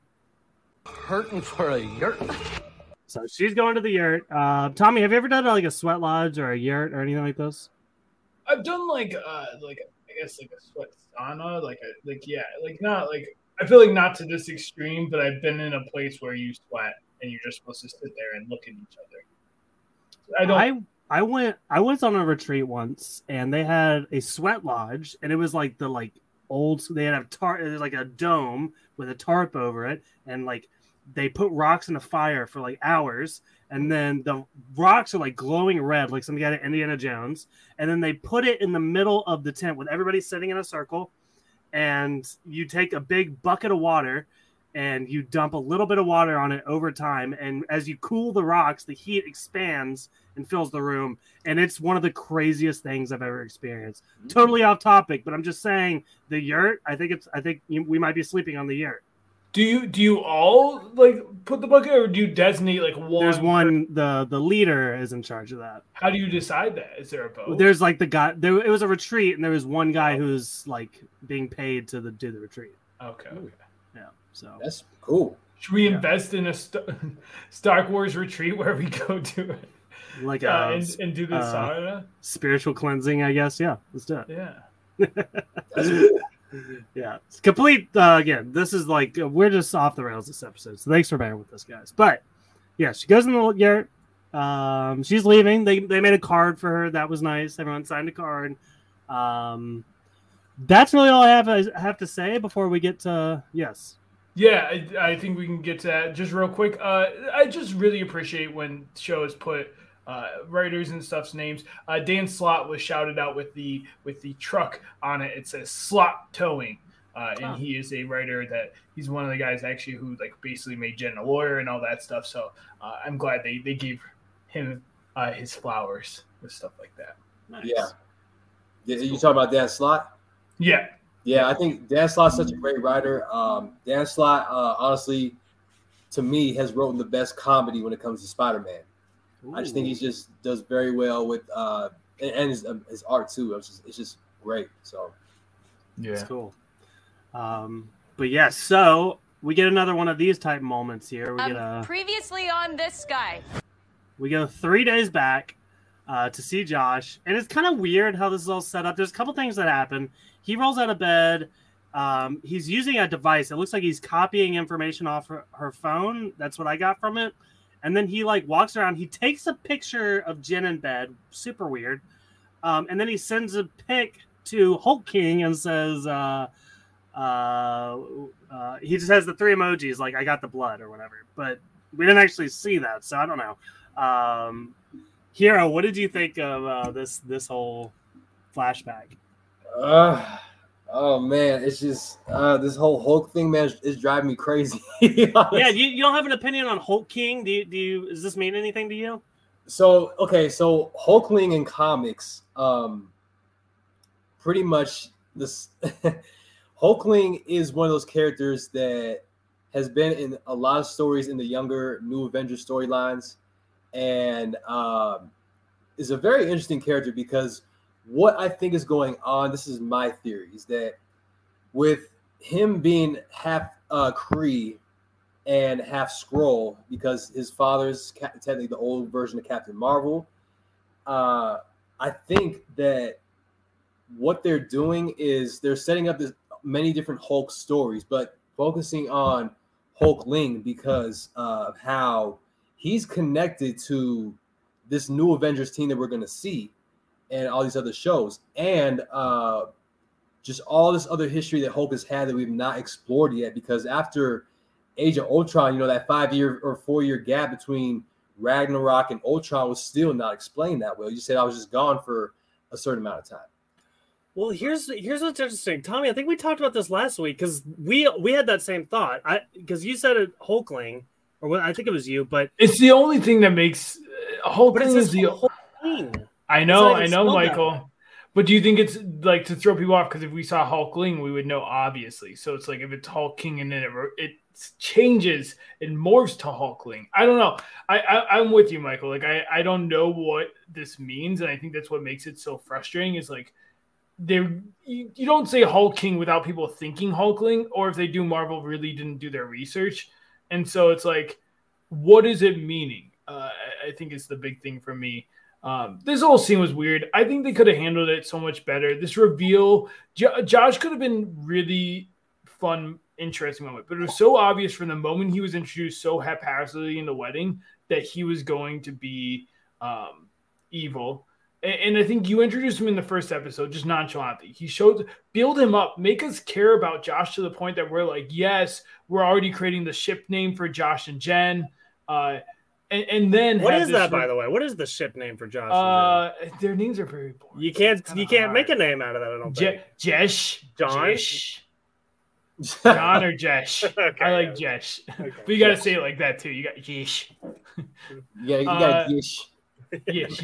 Hurting for a yurt. so she's going to the yurt. Uh, Tommy, have you ever done like a sweat lodge or a yurt or anything like this? I've done like uh like I guess like a sweat sauna, like a like yeah, like not like I feel like not to this extreme, but I've been in a place where you sweat and you're just supposed to sit there and look at each other. I don't. I I went I went on a retreat once and they had a sweat lodge and it was like the like old they had a tarp it was like a dome with a tarp over it and like they put rocks in a fire for like hours and then the rocks are like glowing red like some guy at Indiana Jones and then they put it in the middle of the tent with everybody sitting in a circle and you take a big bucket of water and you dump a little bit of water on it over time and as you cool the rocks the heat expands and fills the room and it's one of the craziest things i've ever experienced. Mm-hmm. Totally off topic but i'm just saying the yurt i think it's i think we might be sleeping on the yurt Do you do you all like put the bucket or do you designate like one? there's one the the leader is in charge of that How do you decide that? Is there a vote? there's like the guy there it was a retreat and there was one guy who's like being paid to the, do the retreat okay. okay. yeah so that's cool. Should we Yeah. invest in a St- Star Wars retreat where we go to it like uh, a and, and do the uh, sauna? spiritual cleansing i guess yeah let's do it Yeah. That's cool. yeah. It's complete uh, again this is like uh, we're just off the rails this episode so thanks for bearing with us guys. But yeah she goes in the yurt um she's leaving. They they made a card for her. That was nice. Everyone signed a card. Um that's really all i have i have to say before we get to yes. Yeah, I, I think we can get to that. Just real quick. Uh, I just really appreciate when shows put uh, writers and stuff's names. Uh, Dan Slott was shouted out with the with the truck on it. It says Slott Towing. Uh, and Oh. he is a writer that he's one of the guys actually who like basically made Jen a lawyer and all that stuff. So uh, I'm glad they, they gave him uh, his flowers and stuff like that. Nice. Yeah. Yeah, You talk about Dan Slott? Yeah, Yeah, I think Dan Slott's such a great writer. Um, Dan Slott, uh, honestly, to me, has written the best comedy when it comes to Spider-Man. I just think he just does very well with uh, and, and his, um, his art too. It's just, it's just great. So Yeah. That's cool. Um, but yeah, so we get another one of these type moments here. We get Um, a previously on this guy. we go three days back uh, to see Josh, and it's kind of weird how this is all set up. There's a couple things that happen. He rolls out of bed. Um, he's using a device. It looks like he's copying information off her, her phone. That's what I got from it. And then he like walks around. He takes a picture of Jen in bed. Super weird. Um, and then he sends a pic to Hulk King and says, uh, uh, uh, he just has the three emojis like I got the blood or whatever. But we didn't actually see that, so I don't know. Um, Hero, what did you think of uh, this this whole flashback? Uh, oh man, it's just uh, this whole Hulk thing, man, is, is driving me crazy. yeah. Yeah, you, you don't have an opinion on Hulk King? Do you, do you? Does this mean anything to you? So okay, so Hulkling in comics, um, pretty much this Hulkling is one of those characters that has been in a lot of stories in the younger New Avengers storylines, and um, is a very interesting character because what I think is going on. This is my theory: is that with him being half uh, Kree and half Skrull because his father's ca- technically the old version of Captain Marvel. Uh, I think that what they're doing is they're setting up this many different Hulk stories, but focusing on Hulkling because of how he's connected to this new Avengers team that we're going to see and all these other shows, and uh, just all this other history that Hulk has had that we've not explored yet. Because after Age of Ultron, you know, that five year or four year gap between Ragnarok and Ultron was still not explained that well. You said I was just gone for a certain amount of time. Well, here's here's what's interesting, Tommy. I think we talked about this last week because we we had that same thought. I because you said it Hulkling, or what I think it was you, but it's the only thing that makes uh, Hulk but it is says the. Hulkling. I know, I know, that Michael. But do you think it's like to throw people off? Because if we saw Hulkling, we would know obviously. So it's like if it's Hulking and then it, it changes and morphs to Hulkling. I don't know. I, I I'm with you, Michael. Like I I don't know what this means, and I think that's what makes it so frustrating. Is like they you, you don't say Hulking without people thinking Hulkling, or if they do, Marvel really didn't do their research, and so it's like, what is it meaning? Uh, I, I think it's the big thing for me. Um, this whole scene was weird. I think they could have handled it so much better. This reveal, Jo- Josh could have been really fun, interesting moment, but it was so obvious from the moment he was introduced so haphazardly in the wedding that he was going to be um, evil. And, and I think you introduced him in the first episode just nonchalantly. He showed, build him up, make us care about Josh to the point that we're like, yes, we're already creating the ship name for Josh and Jen. Uh, and, and then What have is this that, re- by the way? What is the ship name for Josh? uh, their names are very Jen? boring. you can't you can't make a name out of that. I don't Je- think. Jesh, John? Jesh, John or Jesh. Okay, I like yeah. Jesh, Okay. but you got to say it like that too. You got Jesh, Yeah, you Uh, got Gish. Yesh.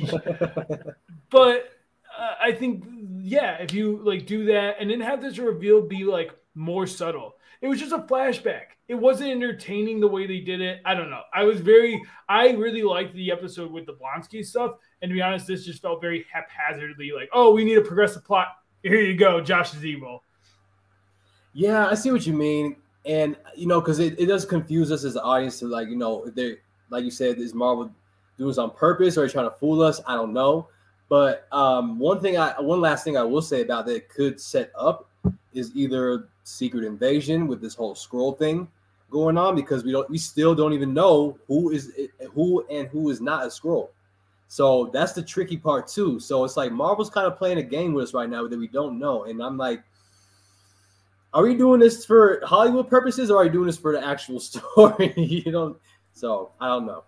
But uh, I think, yeah, if you like do that and then have this reveal be like more subtle, it was just a flashback. It wasn't entertaining the way they did it. I don't know. I was very, I really liked the episode with the Blonsky stuff. And to be honest, this just felt very haphazardly like, oh, we need to progress the plot. Here you go. Josh is evil. Yeah, I see what you mean, and you know, because it, it does confuse us as an audience to like, you know, if they like you said, is Marvel doing this on purpose or trying to fool us? I don't know. But um, one thing I one last thing I will say about that could set up is either secret invasion with this whole Skrull thing going on because we don't we still don't even know who is who and who is not a Skrull. So that's the tricky part too. So it's like Marvel's kind of playing a game with us right now that we don't know. And I'm like, are we doing this for Hollywood purposes or are we doing this for the actual story? you know, so I don't know.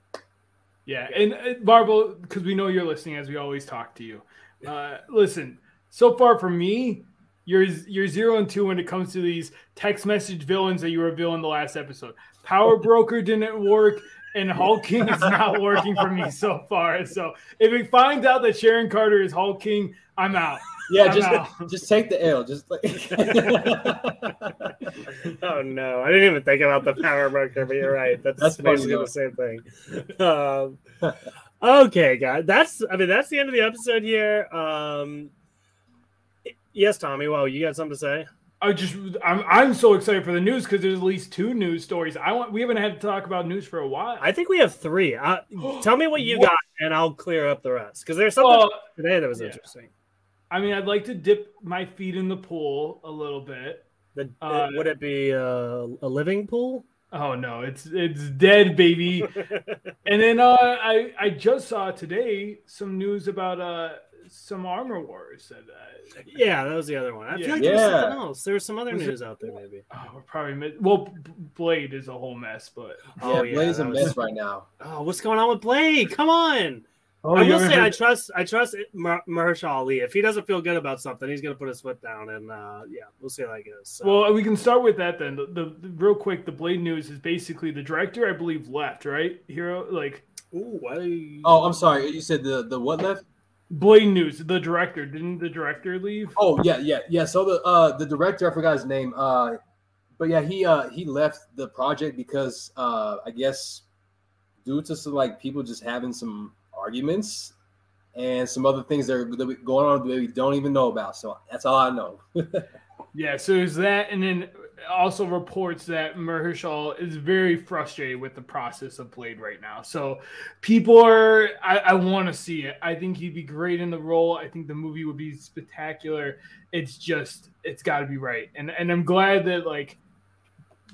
Yeah, and uh, Marvel, because we know you're listening as we always talk to you. Uh, listen, so far for me, You're you're zero and two when it comes to these text message villains that you reveal in the last episode. Power Broker didn't work, and Hulk King is not working for me so far. So if it finds out that Sharon Carter is Hulk King, I'm out. Yeah, I'm just out. just take the L. Just like oh no, I didn't even think about the power broker, but you're right. That's, That's basically the same thing. Um, okay, guys, that's I mean that's the end of the episode here. Um, yes, Tommy. Well, you got something to say? I just I'm I'm so excited for the news because there's at least two news stories. I want we haven't had to talk about news for a while. I think we have three. Uh, tell me what you got, and I'll clear up the rest because there's something Well, today that was yeah. interesting. I mean, I'd like to dip my feet in the pool a little bit. The, Uh, would it be uh, a living pool? Oh no, it's it's dead, baby. and then uh, I I just saw today some news about uh some armor wars that uh, yeah, that was the other one. I Yeah. feel like there was Yeah. something else. There was some other Was it- news out there, maybe. oh, we're probably mi- well B- Blade is a whole mess, but Oh, yeah, Blaze that a was- mess right now. Oh, what's going on with Blade? Come on. oh, I you will haven't say I trust I trust Mar- Mahershala Ali. If he doesn't feel good about something, he's gonna put his foot down, and uh, yeah, we'll see how that goes. So. Well, we can start with that then. The, the, the real quick, the Blade news is basically the director, I believe, left. Right, hero like Ooh, I... Oh, I'm sorry. You said the the what left? Blade news. The director didn't the director leave? Oh yeah, yeah, yeah. So the uh the director, I forgot his name. Uh, but yeah, he uh he left the project because uh I guess due to some like people just having some arguments and some other things that are going on that we don't even know about. So that's all I know. Yeah, so there's that, and then also reports that Mahershala is very frustrated with the process of Blade right now. So people are, I, I want to see it. I think he'd be great in the role. I think the movie would be spectacular. It's just, it's got to be right, and and I'm glad that like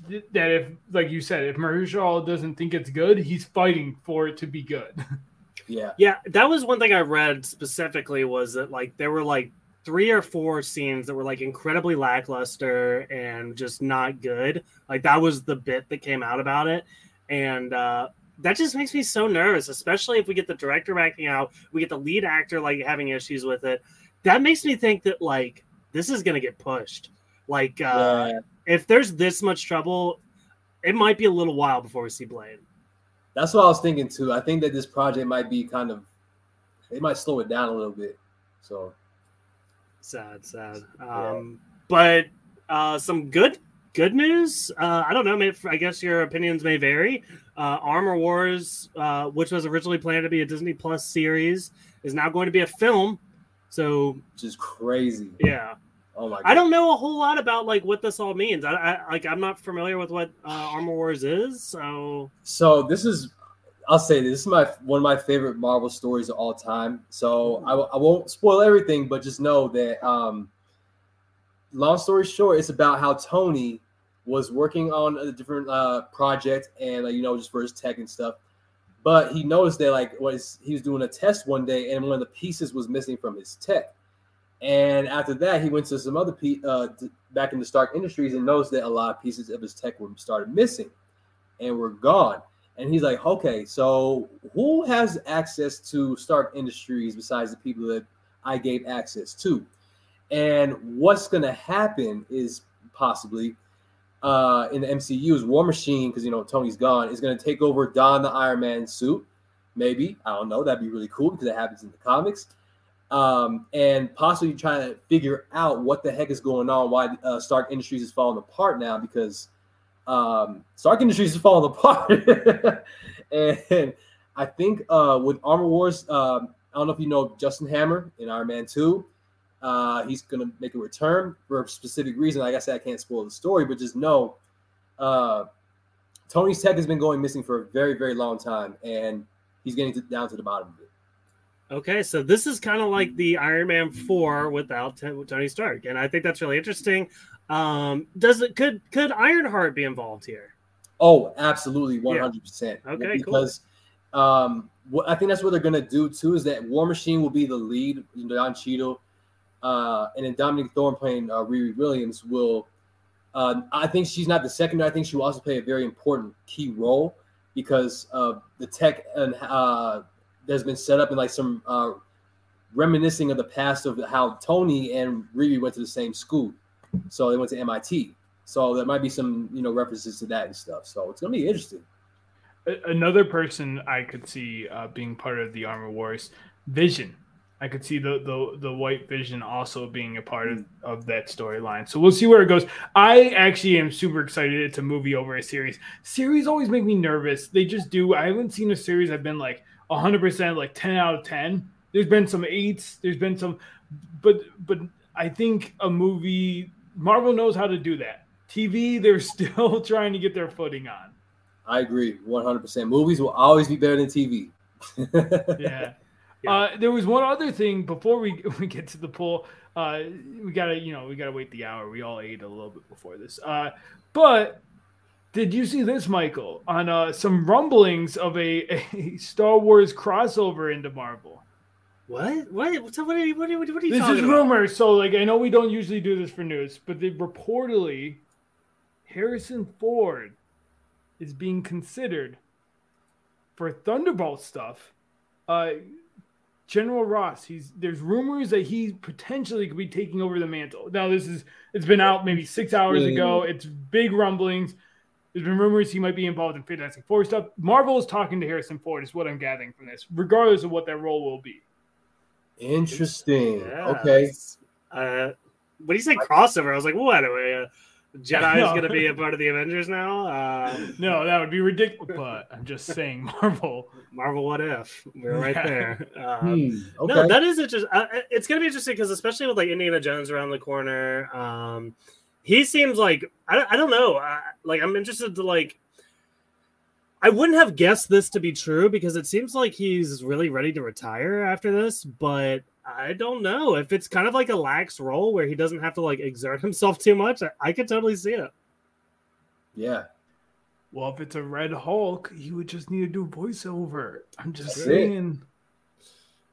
th- that if, like you said, if Mahershala doesn't think it's good, he's fighting for it to be good. yeah. Yeah, that was one thing I read specifically was that like there were like three or four scenes that were like incredibly lackluster and just not good. Like that was the bit that came out about it. And uh that just makes me so nervous, especially if we get the director backing out, we get the lead actor like having issues with it. That makes me think that like this is gonna get pushed. Like uh Yeah. if there's this much trouble, it might be a little while before we see Blade. That's what I was thinking too. I think that this project might be kind of they might slow it down a little bit. So sad sad. Um but uh some good good news. Uh i don't know maybe i guess your opinions may vary. Uh armor wars uh which was originally planned to be a disney plus series is now going to be a film. So just crazy. yeah. Oh my god. i don't know a whole lot about like what this all means. I, I like i'm not familiar with what uh, armor wars is so So this is, I'll say this, this is my one of my favorite Marvel stories of all time. So I, I won't spoil everything, but just know that. Um, long story short, it's about how Tony was working on a different uh, project and uh, you know just for his tech and stuff. But he noticed that like was he was doing a test one day and one of the pieces was missing from his tech. And after that, he went to some other pe- uh, back in the Stark Industries and noticed that a lot of pieces of his tech were started missing and were gone. And he's like, okay, so who has access to Stark Industries besides the people that I gave access to? And what's going to happen is possibly uh, in the MCU is War Machine, because you know Tony's gone, is going to take over Don the Iron Man suit. Maybe I don't know. That'd be really cool because it happens in the comics. Um, and possibly trying to figure out what the heck is going on, why uh, Stark Industries is falling apart now because um, Stark Industries is falling apart. and I think uh, with Armor Wars, um, I don't know if you know Justin Hammer in Iron Man 2. Uh, he's going to make a return for a specific reason. Like I said, I can't spoil the story, but just know uh, Tony's tech has been going missing for a very, very long time, and he's getting to, down to the bottom of it. Okay, so this is kind of like the Iron Man four without Tony Stark, and I think that's really interesting. Um, does it could could Ironheart be involved here? Oh, absolutely, one hundred percent. Okay, cool. Because um, what I think that's what they're gonna do too is that War Machine will be the lead, Don Cheadle, uh, and then Dominique Thorne playing uh, Riri Williams will. Uh, I think she's not the second. I think she will also play a very important key role because uh, the tech and uh, that's been set up in like some uh, reminiscing of the past of how Tony and Riri went to the same school. So they went to MIT. So there might be some, you know, references to that and stuff. So it's gonna be interesting. Another person I could see uh, being part of the Armor Wars, Vision. I could see the the the White Vision also being a part of, of that storyline. So we'll see where it goes. I actually am super excited. It's a movie over a series. Series always make me nervous. They just do. I haven't seen a series I've been like 100% like 10 out of 10. There's been some eights. There's been some, but but I think a movie Marvel knows how to do that. TV, they're still trying to get their footing on. I agree, 100%. Movies will always be better than TV. Yeah. Yeah. Uh, there was one other thing before we, we get to the poll. Uh, we gotta, you know, we gotta wait the hour. We all ate a little bit before this. Uh, but did you see this, Michael? On uh, some rumblings of a, a Star Wars crossover into Marvel. What? What? What? What are you? What are you, what are you This talking is about? rumor, so like I know we don't usually do this for news, but they reportedly Harrison Ford is being considered for Thunderbolt stuff. Uh, General Ross, he's there's rumors that he potentially could be taking over the mantle. Now this is it's been out maybe six hours ago. It's big rumblings. There's been rumors he might be involved in Fantastic Four stuff. Marvel is talking to Harrison Ford, is what I'm gathering from this, regardless of what that role will be. Interesting. Yeah. Okay. Uh, when you say crossover, I was like, what? Are we, uh, Jedi is going to be a part of the Avengers now? Uh, No, that would be ridiculous. But I'm just saying, Marvel. Marvel, what if? We're right there. Um, Hmm, okay. No, that is interesting. Uh, it's going to be interesting because, especially with like Indiana Jones around the corner, um, he seems like I, don't- I don't know. Uh, like I'm interested to like. I wouldn't have guessed this to be true because it seems like he's really ready to retire after this, but I don't know if it's kind of like a lax role where he doesn't have to like exert himself too much. I, I could totally see it. yeah. Well, if it's a Red Hulk, he would just need to do voiceover. I'm just That's it. saying.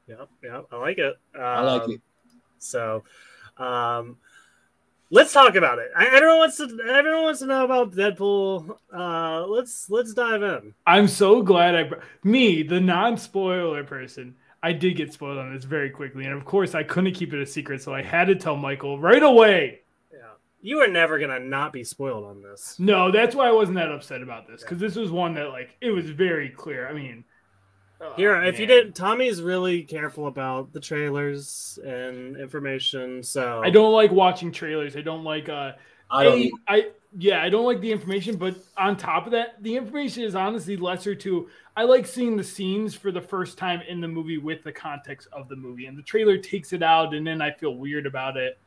Yep, yep, I like it. Um, I like it. So, um, let's talk about it. I, everyone wants to. Everyone wants to know about Deadpool. Uh, let's let's dive in. I'm so glad I, me, the non-spoiler person, I did get spoiled on this very quickly, and of course I couldn't keep it a secret, so I had to tell Michael right away. Yeah, you are never gonna not be spoiled on this. No, that's why I wasn't that upset about this because this was one that like it was very clear. I mean, oh, Here, if you didn't, Tommy's really careful about the trailers and information. So I don't like watching trailers. I don't like uh I don't. A, need- I yeah, I don't like the information, but on top of that, the information is honestly lesser too. I like seeing the scenes for the first time in the movie with the context of the movie, and the trailer takes it out, and then I feel weird about it.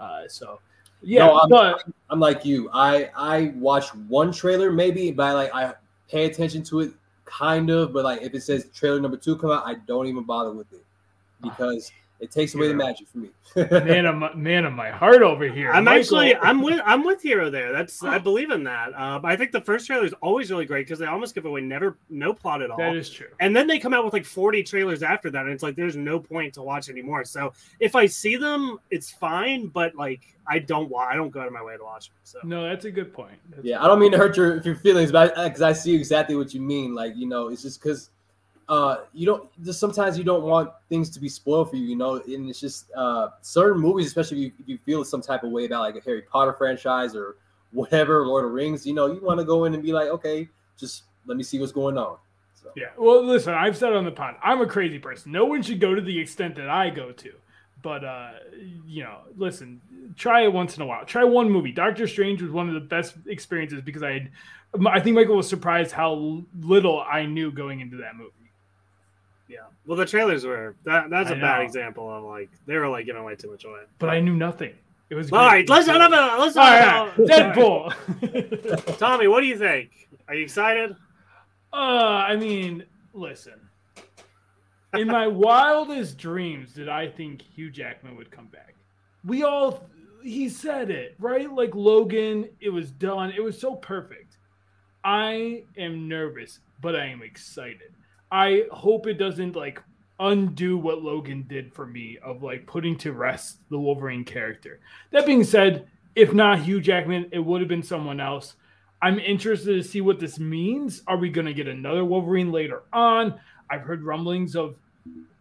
Uh, so yeah, No, I'm- but I'm like you. I I watch one trailer maybe, but I, like I pay attention to it kind of. But like if it says trailer number two come out, I don't even bother with it because it takes away the magic for me. man of my, man of my heart over here. I'm Michael- actually I'm with I'm with Hero there. That's I believe in that. Uh, I think the first trailer is always really great because they almost give away never no plot at all. that is true. and then they come out with like 40 trailers after that and it's like there's no point to watch anymore so if i see them it's fine but like i don't wa- i don't go out of my way to watch them so No, that's a good point. That's- yeah, I don't mean to hurt your your feelings, but because I, see exactly what you mean. Like you know, it's just because uh you don't just sometimes you don't want things to be spoiled for you. You know, and it's just uh certain movies, especially if you, if you feel some type of way about like a Harry Potter franchise or whatever, Lord of Rings. You know, you want to go in and be like, okay, just let me see what's going on. So. Yeah. Well, listen, I've said on the pod, I'm a crazy person. No one should go to the extent that I go to. But uh, you know, listen, try it once in a while. Try one movie. Doctor Strange was one of the best experiences because I had I think Michael was surprised how little I knew going into that movie. Yeah well the trailers were that that's a I bad know. example of like they were like giving away too much away But I knew nothing. It was all right let's not have a let's All not right, have Deadpool. tommy what do you think are you excited Uh, I mean, listen. In my wildest dreams, did I think Hugh Jackman would come back? We all, he said it, right? Like Logan, it was done. It was so perfect. I am nervous, but I am excited. I hope it doesn't like undo what Logan did for me of like putting to rest the Wolverine character. That being said, if not Hugh Jackman, it would have been someone else. I'm interested to see what this means. Are we going to get another Wolverine later on? I've heard rumblings of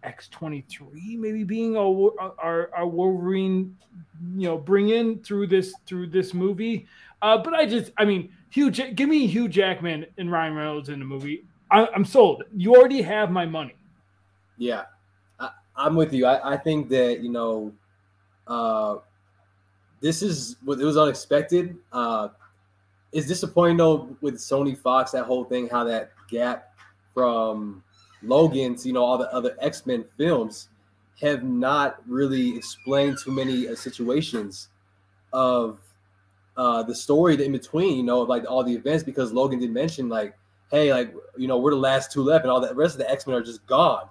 X twenty three maybe being our, our our Wolverine, you know, bring in through this through this movie. Uh, but I just, I mean, Hugh, give me Hugh Jackman and Ryan Reynolds in the movie. I, I'm sold. You already have my money. Yeah, I, I'm with you. I, I think that you know, uh, this is what it was unexpected. Uh, it's disappointing though with Sony Fox that whole thing, how that gap from Logan to you know all the other X Men films have not really explained too many uh, situations of uh, the story in between. You know, like all the events because Logan did mention like, hey, like you know we're the last two left, and all the rest of the X Men are just gone.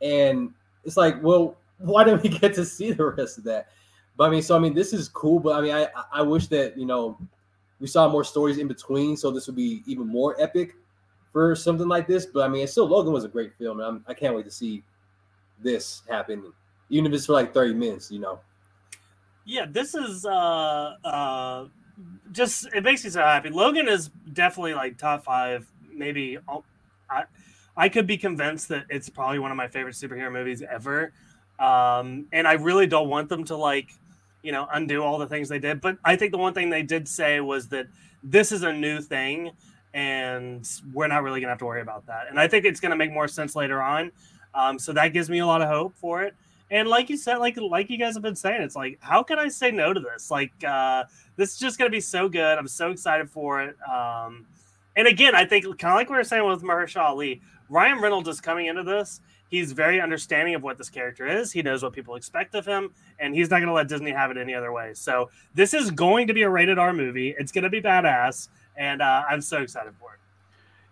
And it's like, well, why didn't we get to see the rest of that? But I mean, so I mean, this is cool. But I mean, I I wish that you know we saw more stories in between, so this would be even more epic for something like this. But I mean, it's still, Logan was a great film, and I'm, I can't wait to see this happen, even if it's for like 30 minutes. You know, Yeah, this is uh uh just it makes me so happy. Logan is definitely like top five, maybe. oh, I I could be convinced that it's probably one of my favorite superhero movies ever. Um, and I really don't want them to like, you know, undo all the things they did. But I think the one thing they did say was that this is a new thing, and we're not really gonna have to worry about that. And I think it's gonna make more sense later on. Um, so that gives me a lot of hope for it. And like you said, like like you guys have been saying, it's like, how can I say no to this? Like, uh, this is just gonna be so good. I'm so excited for it. Um, and again, I think kind of like we were saying with Mahershala Ali, Ryan Reynolds is coming into this. He's very understanding of what this character is. He knows what people expect of him, and he's not going to let Disney have it any other way. So this is going to be a rated R movie. It's going to be badass, and uh, I'm so excited for it.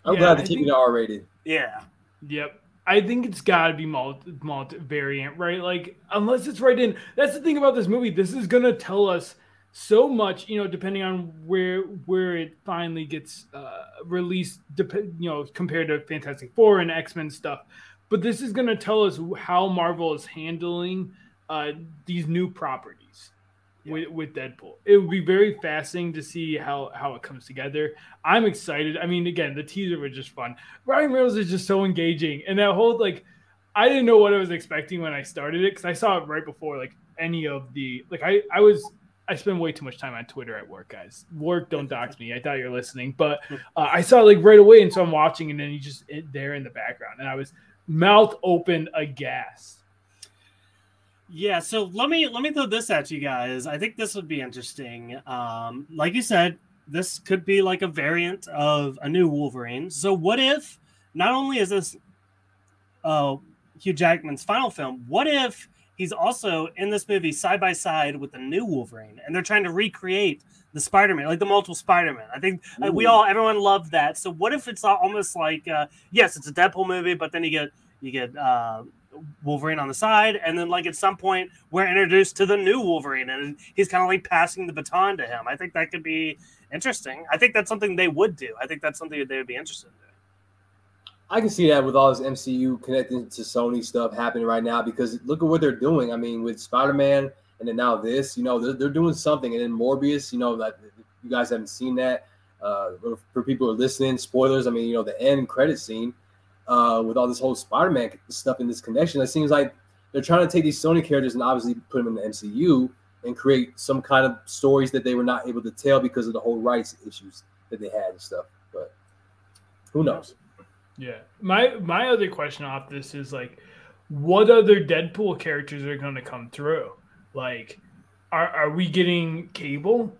I'm Yeah, glad I they're it R rated. Yeah, Yep. I think it's got to be multi, multi variant, right? Like, unless it's right in. That's the thing about this movie. This is gonna tell us so much, you know, depending on where where it finally gets uh, released. Dep- you know, compared to Fantastic Four and X Men stuff. But this is gonna tell us how Marvel is handling uh, these new properties with, with Deadpool. It would be very fascinating to see how how it comes together. I'm excited. I mean, again, the teaser was just fun. Ryan Reynolds is just so engaging, and that whole like, I didn't know what I was expecting when I started it because I saw it right before like any of the like I I was. I spend way too much time on Twitter at work, guys. Work, don't dox me. I thought you were listening, but uh, I saw like right away, and so I'm watching, and then you just it, there in the background, and I was mouth open aghast. Yeah, so let me let me throw this at you guys. I think this would be interesting. Um, like you said, this could be like a variant of a new Wolverine. So what if not only is this uh, Hugh Jackman's final film, what if he's also in this movie side by side with the new Wolverine, and they're trying to recreate the Spider-Man, like the multiple Spider-Man. I think uh, we all everyone loved that. So what if it's almost like uh, yes, it's a Deadpool movie, but then you get you get uh, Wolverine on the side, and then like at some point we're introduced to the new Wolverine, and he's kind of like passing the baton to him. I think that could be interesting. I think that's something they would do. I think that's something that they would be interested in. I can see that with all this MCU connecting to Sony stuff happening right now because look at what they're doing. I mean, with Spider Man and then now this, you know, they're, they're doing something. And then Morbius, you know, that you guys haven't seen that. Uh, for people who are listening, spoilers. I mean, you know, the end credit scene uh, with all this whole Spider Man stuff in this connection. It seems like they're trying to take these Sony characters and obviously put them in the MCU and create some kind of stories that they were not able to tell because of the whole rights issues that they had and stuff. But who knows? Yeah. My my other question off this is like, what other Deadpool characters are going to come through? Like, are are we getting Cable?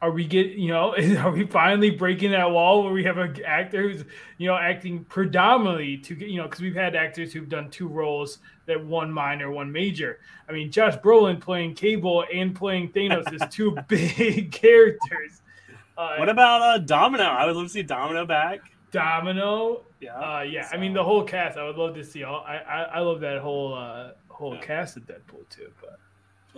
Are we get you know? Are we finally breaking that wall where we have an actor who's you know acting predominantly to get you know because we've had actors who've done two roles that one minor, one major. I mean, Josh Brolin playing Cable and playing Thanos is two big characters. Uh, What about uh, Domino? I would love to see Domino back. Domino? Yeah, Uh, yeah, I mean the whole cast. I would love to see all. I I, I love that whole uh, whole cast of Deadpool too. But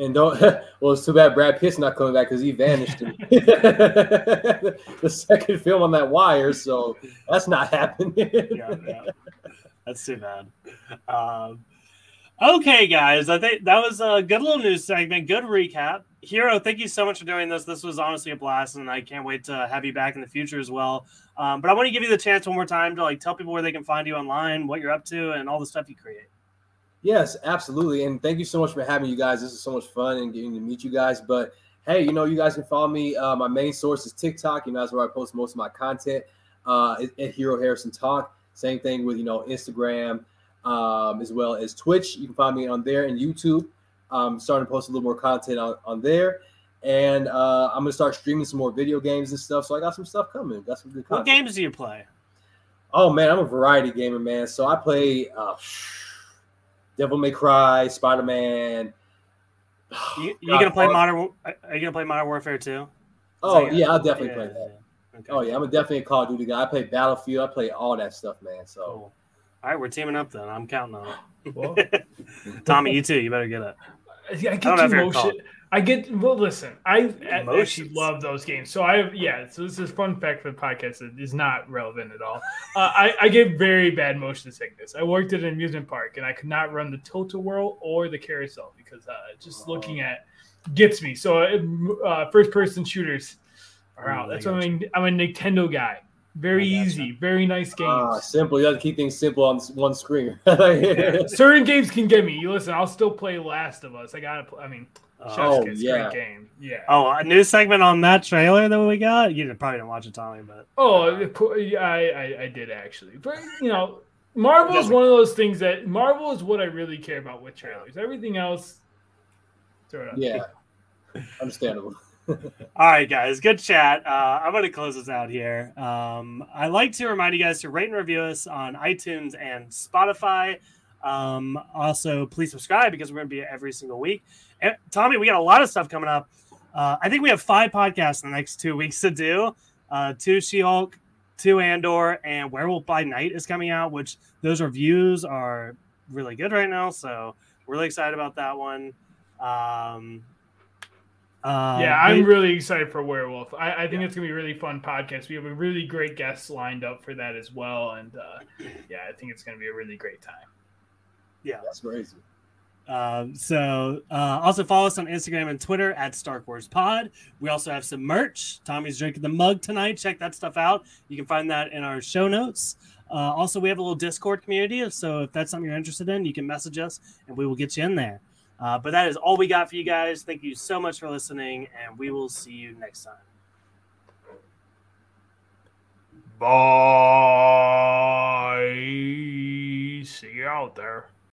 And don't well, it's too bad Brad Pitt's not coming back because he vanished in the second film on that wire, so that's not happening. yeah, yeah. That's too bad. Um, okay, guys, I think that was a good little news segment. Good recap. Hero, thank you so much for doing this. This was honestly a blast, and I can't wait to have you back in the future as well. Um, but I want to give you the chance one more time to like tell people where they can find you online, what you're up to, and all the stuff you create. Yes, absolutely. And thank you so much for having you guys. This is so much fun and getting to meet you guys. But hey, you know, you guys can follow me. Uh, my main source is TikTok. You know, that's where I post most of my content. Uh, at- Hero Harrison Talk. Same thing with you know Instagram, um, as well as Twitch. You can find me on there and YouTube. I'm starting to post a little more content on, on there. And uh, I'm gonna start streaming some more video games and stuff. So I got some stuff coming. Got some good What games do you play? Oh man, I'm a variety gamer, man. So I play uh, Devil May Cry, Spider Man. You, you gonna play Modern? Are you gonna play Modern Warfare too? Oh Is yeah, I'll definitely yeah, play that. yeah. Okay. Oh yeah, I'm a definitely a Call of Duty guy. I play Battlefield. I play all that stuff, man. So Cool. All right, we're teaming up then. I'm counting on Well, it. Tommy, you too. You better get it. I get know emotion. I get well. Listen, I actually love those games. So I yeah. So this is a fun fact for the podcast that is not relevant at all. Uh, I I get very bad motion sickness. I worked at an amusement park and I could not run the Tilt-A-Whirl or the carousel because uh, just looking at gets me. So uh, first person shooters are out. That's I why I'm, I'm a Nintendo guy. Very I gotcha. easy, very nice games. ah, simple. You got to keep things simple on one screen. yeah. Certain games can get me. You listen, I'll still play Last of Us. I gotta. Pl- I mean, Chef's Oh, Kiss, yeah. great game. Yeah. Oh, a new segment on that trailer that we got. You probably didn't watch it, Tommy, but Oh, yeah, I, I I did actually, but you know, Marvel is one of those things that Marvel is what I really care about with trailers. Everything else, throw it out. yeah, understandable. All right, guys, good chat. Uh, I'm going to close this out here. Um, I like to remind you guys to rate and review us on iTunes and Spotify. Um, also, please subscribe because we're going to be every single week. And, Tommy, we got a lot of stuff coming up. Uh, I think we have five podcasts in the next two weeks to do. Uh, two She-Hulk, two Andor, and Werewolf by Night is coming out, which those reviews are really good right now. So really excited about that one. Um, uh, yeah, I'm but- really excited for Werewolf. I, I think it's gonna be a really fun podcast. We have a really great guest lined up for that as well, and uh, yeah, I think it's gonna be a really great time. Yeah, that's crazy. Um, so uh, also follow us on Instagram and Twitter at Stark Wars Pod. We also have some merch. Tommy's drinking the mug tonight. Check that stuff out. You can find that in our show notes. Uh, also, we have a little Discord community. So if that's something you're interested in, you can message us and we will get you in there. Uh, but that is all we got for you guys. Thank you so much for listening, and we will see you next time. Bye. See you out there.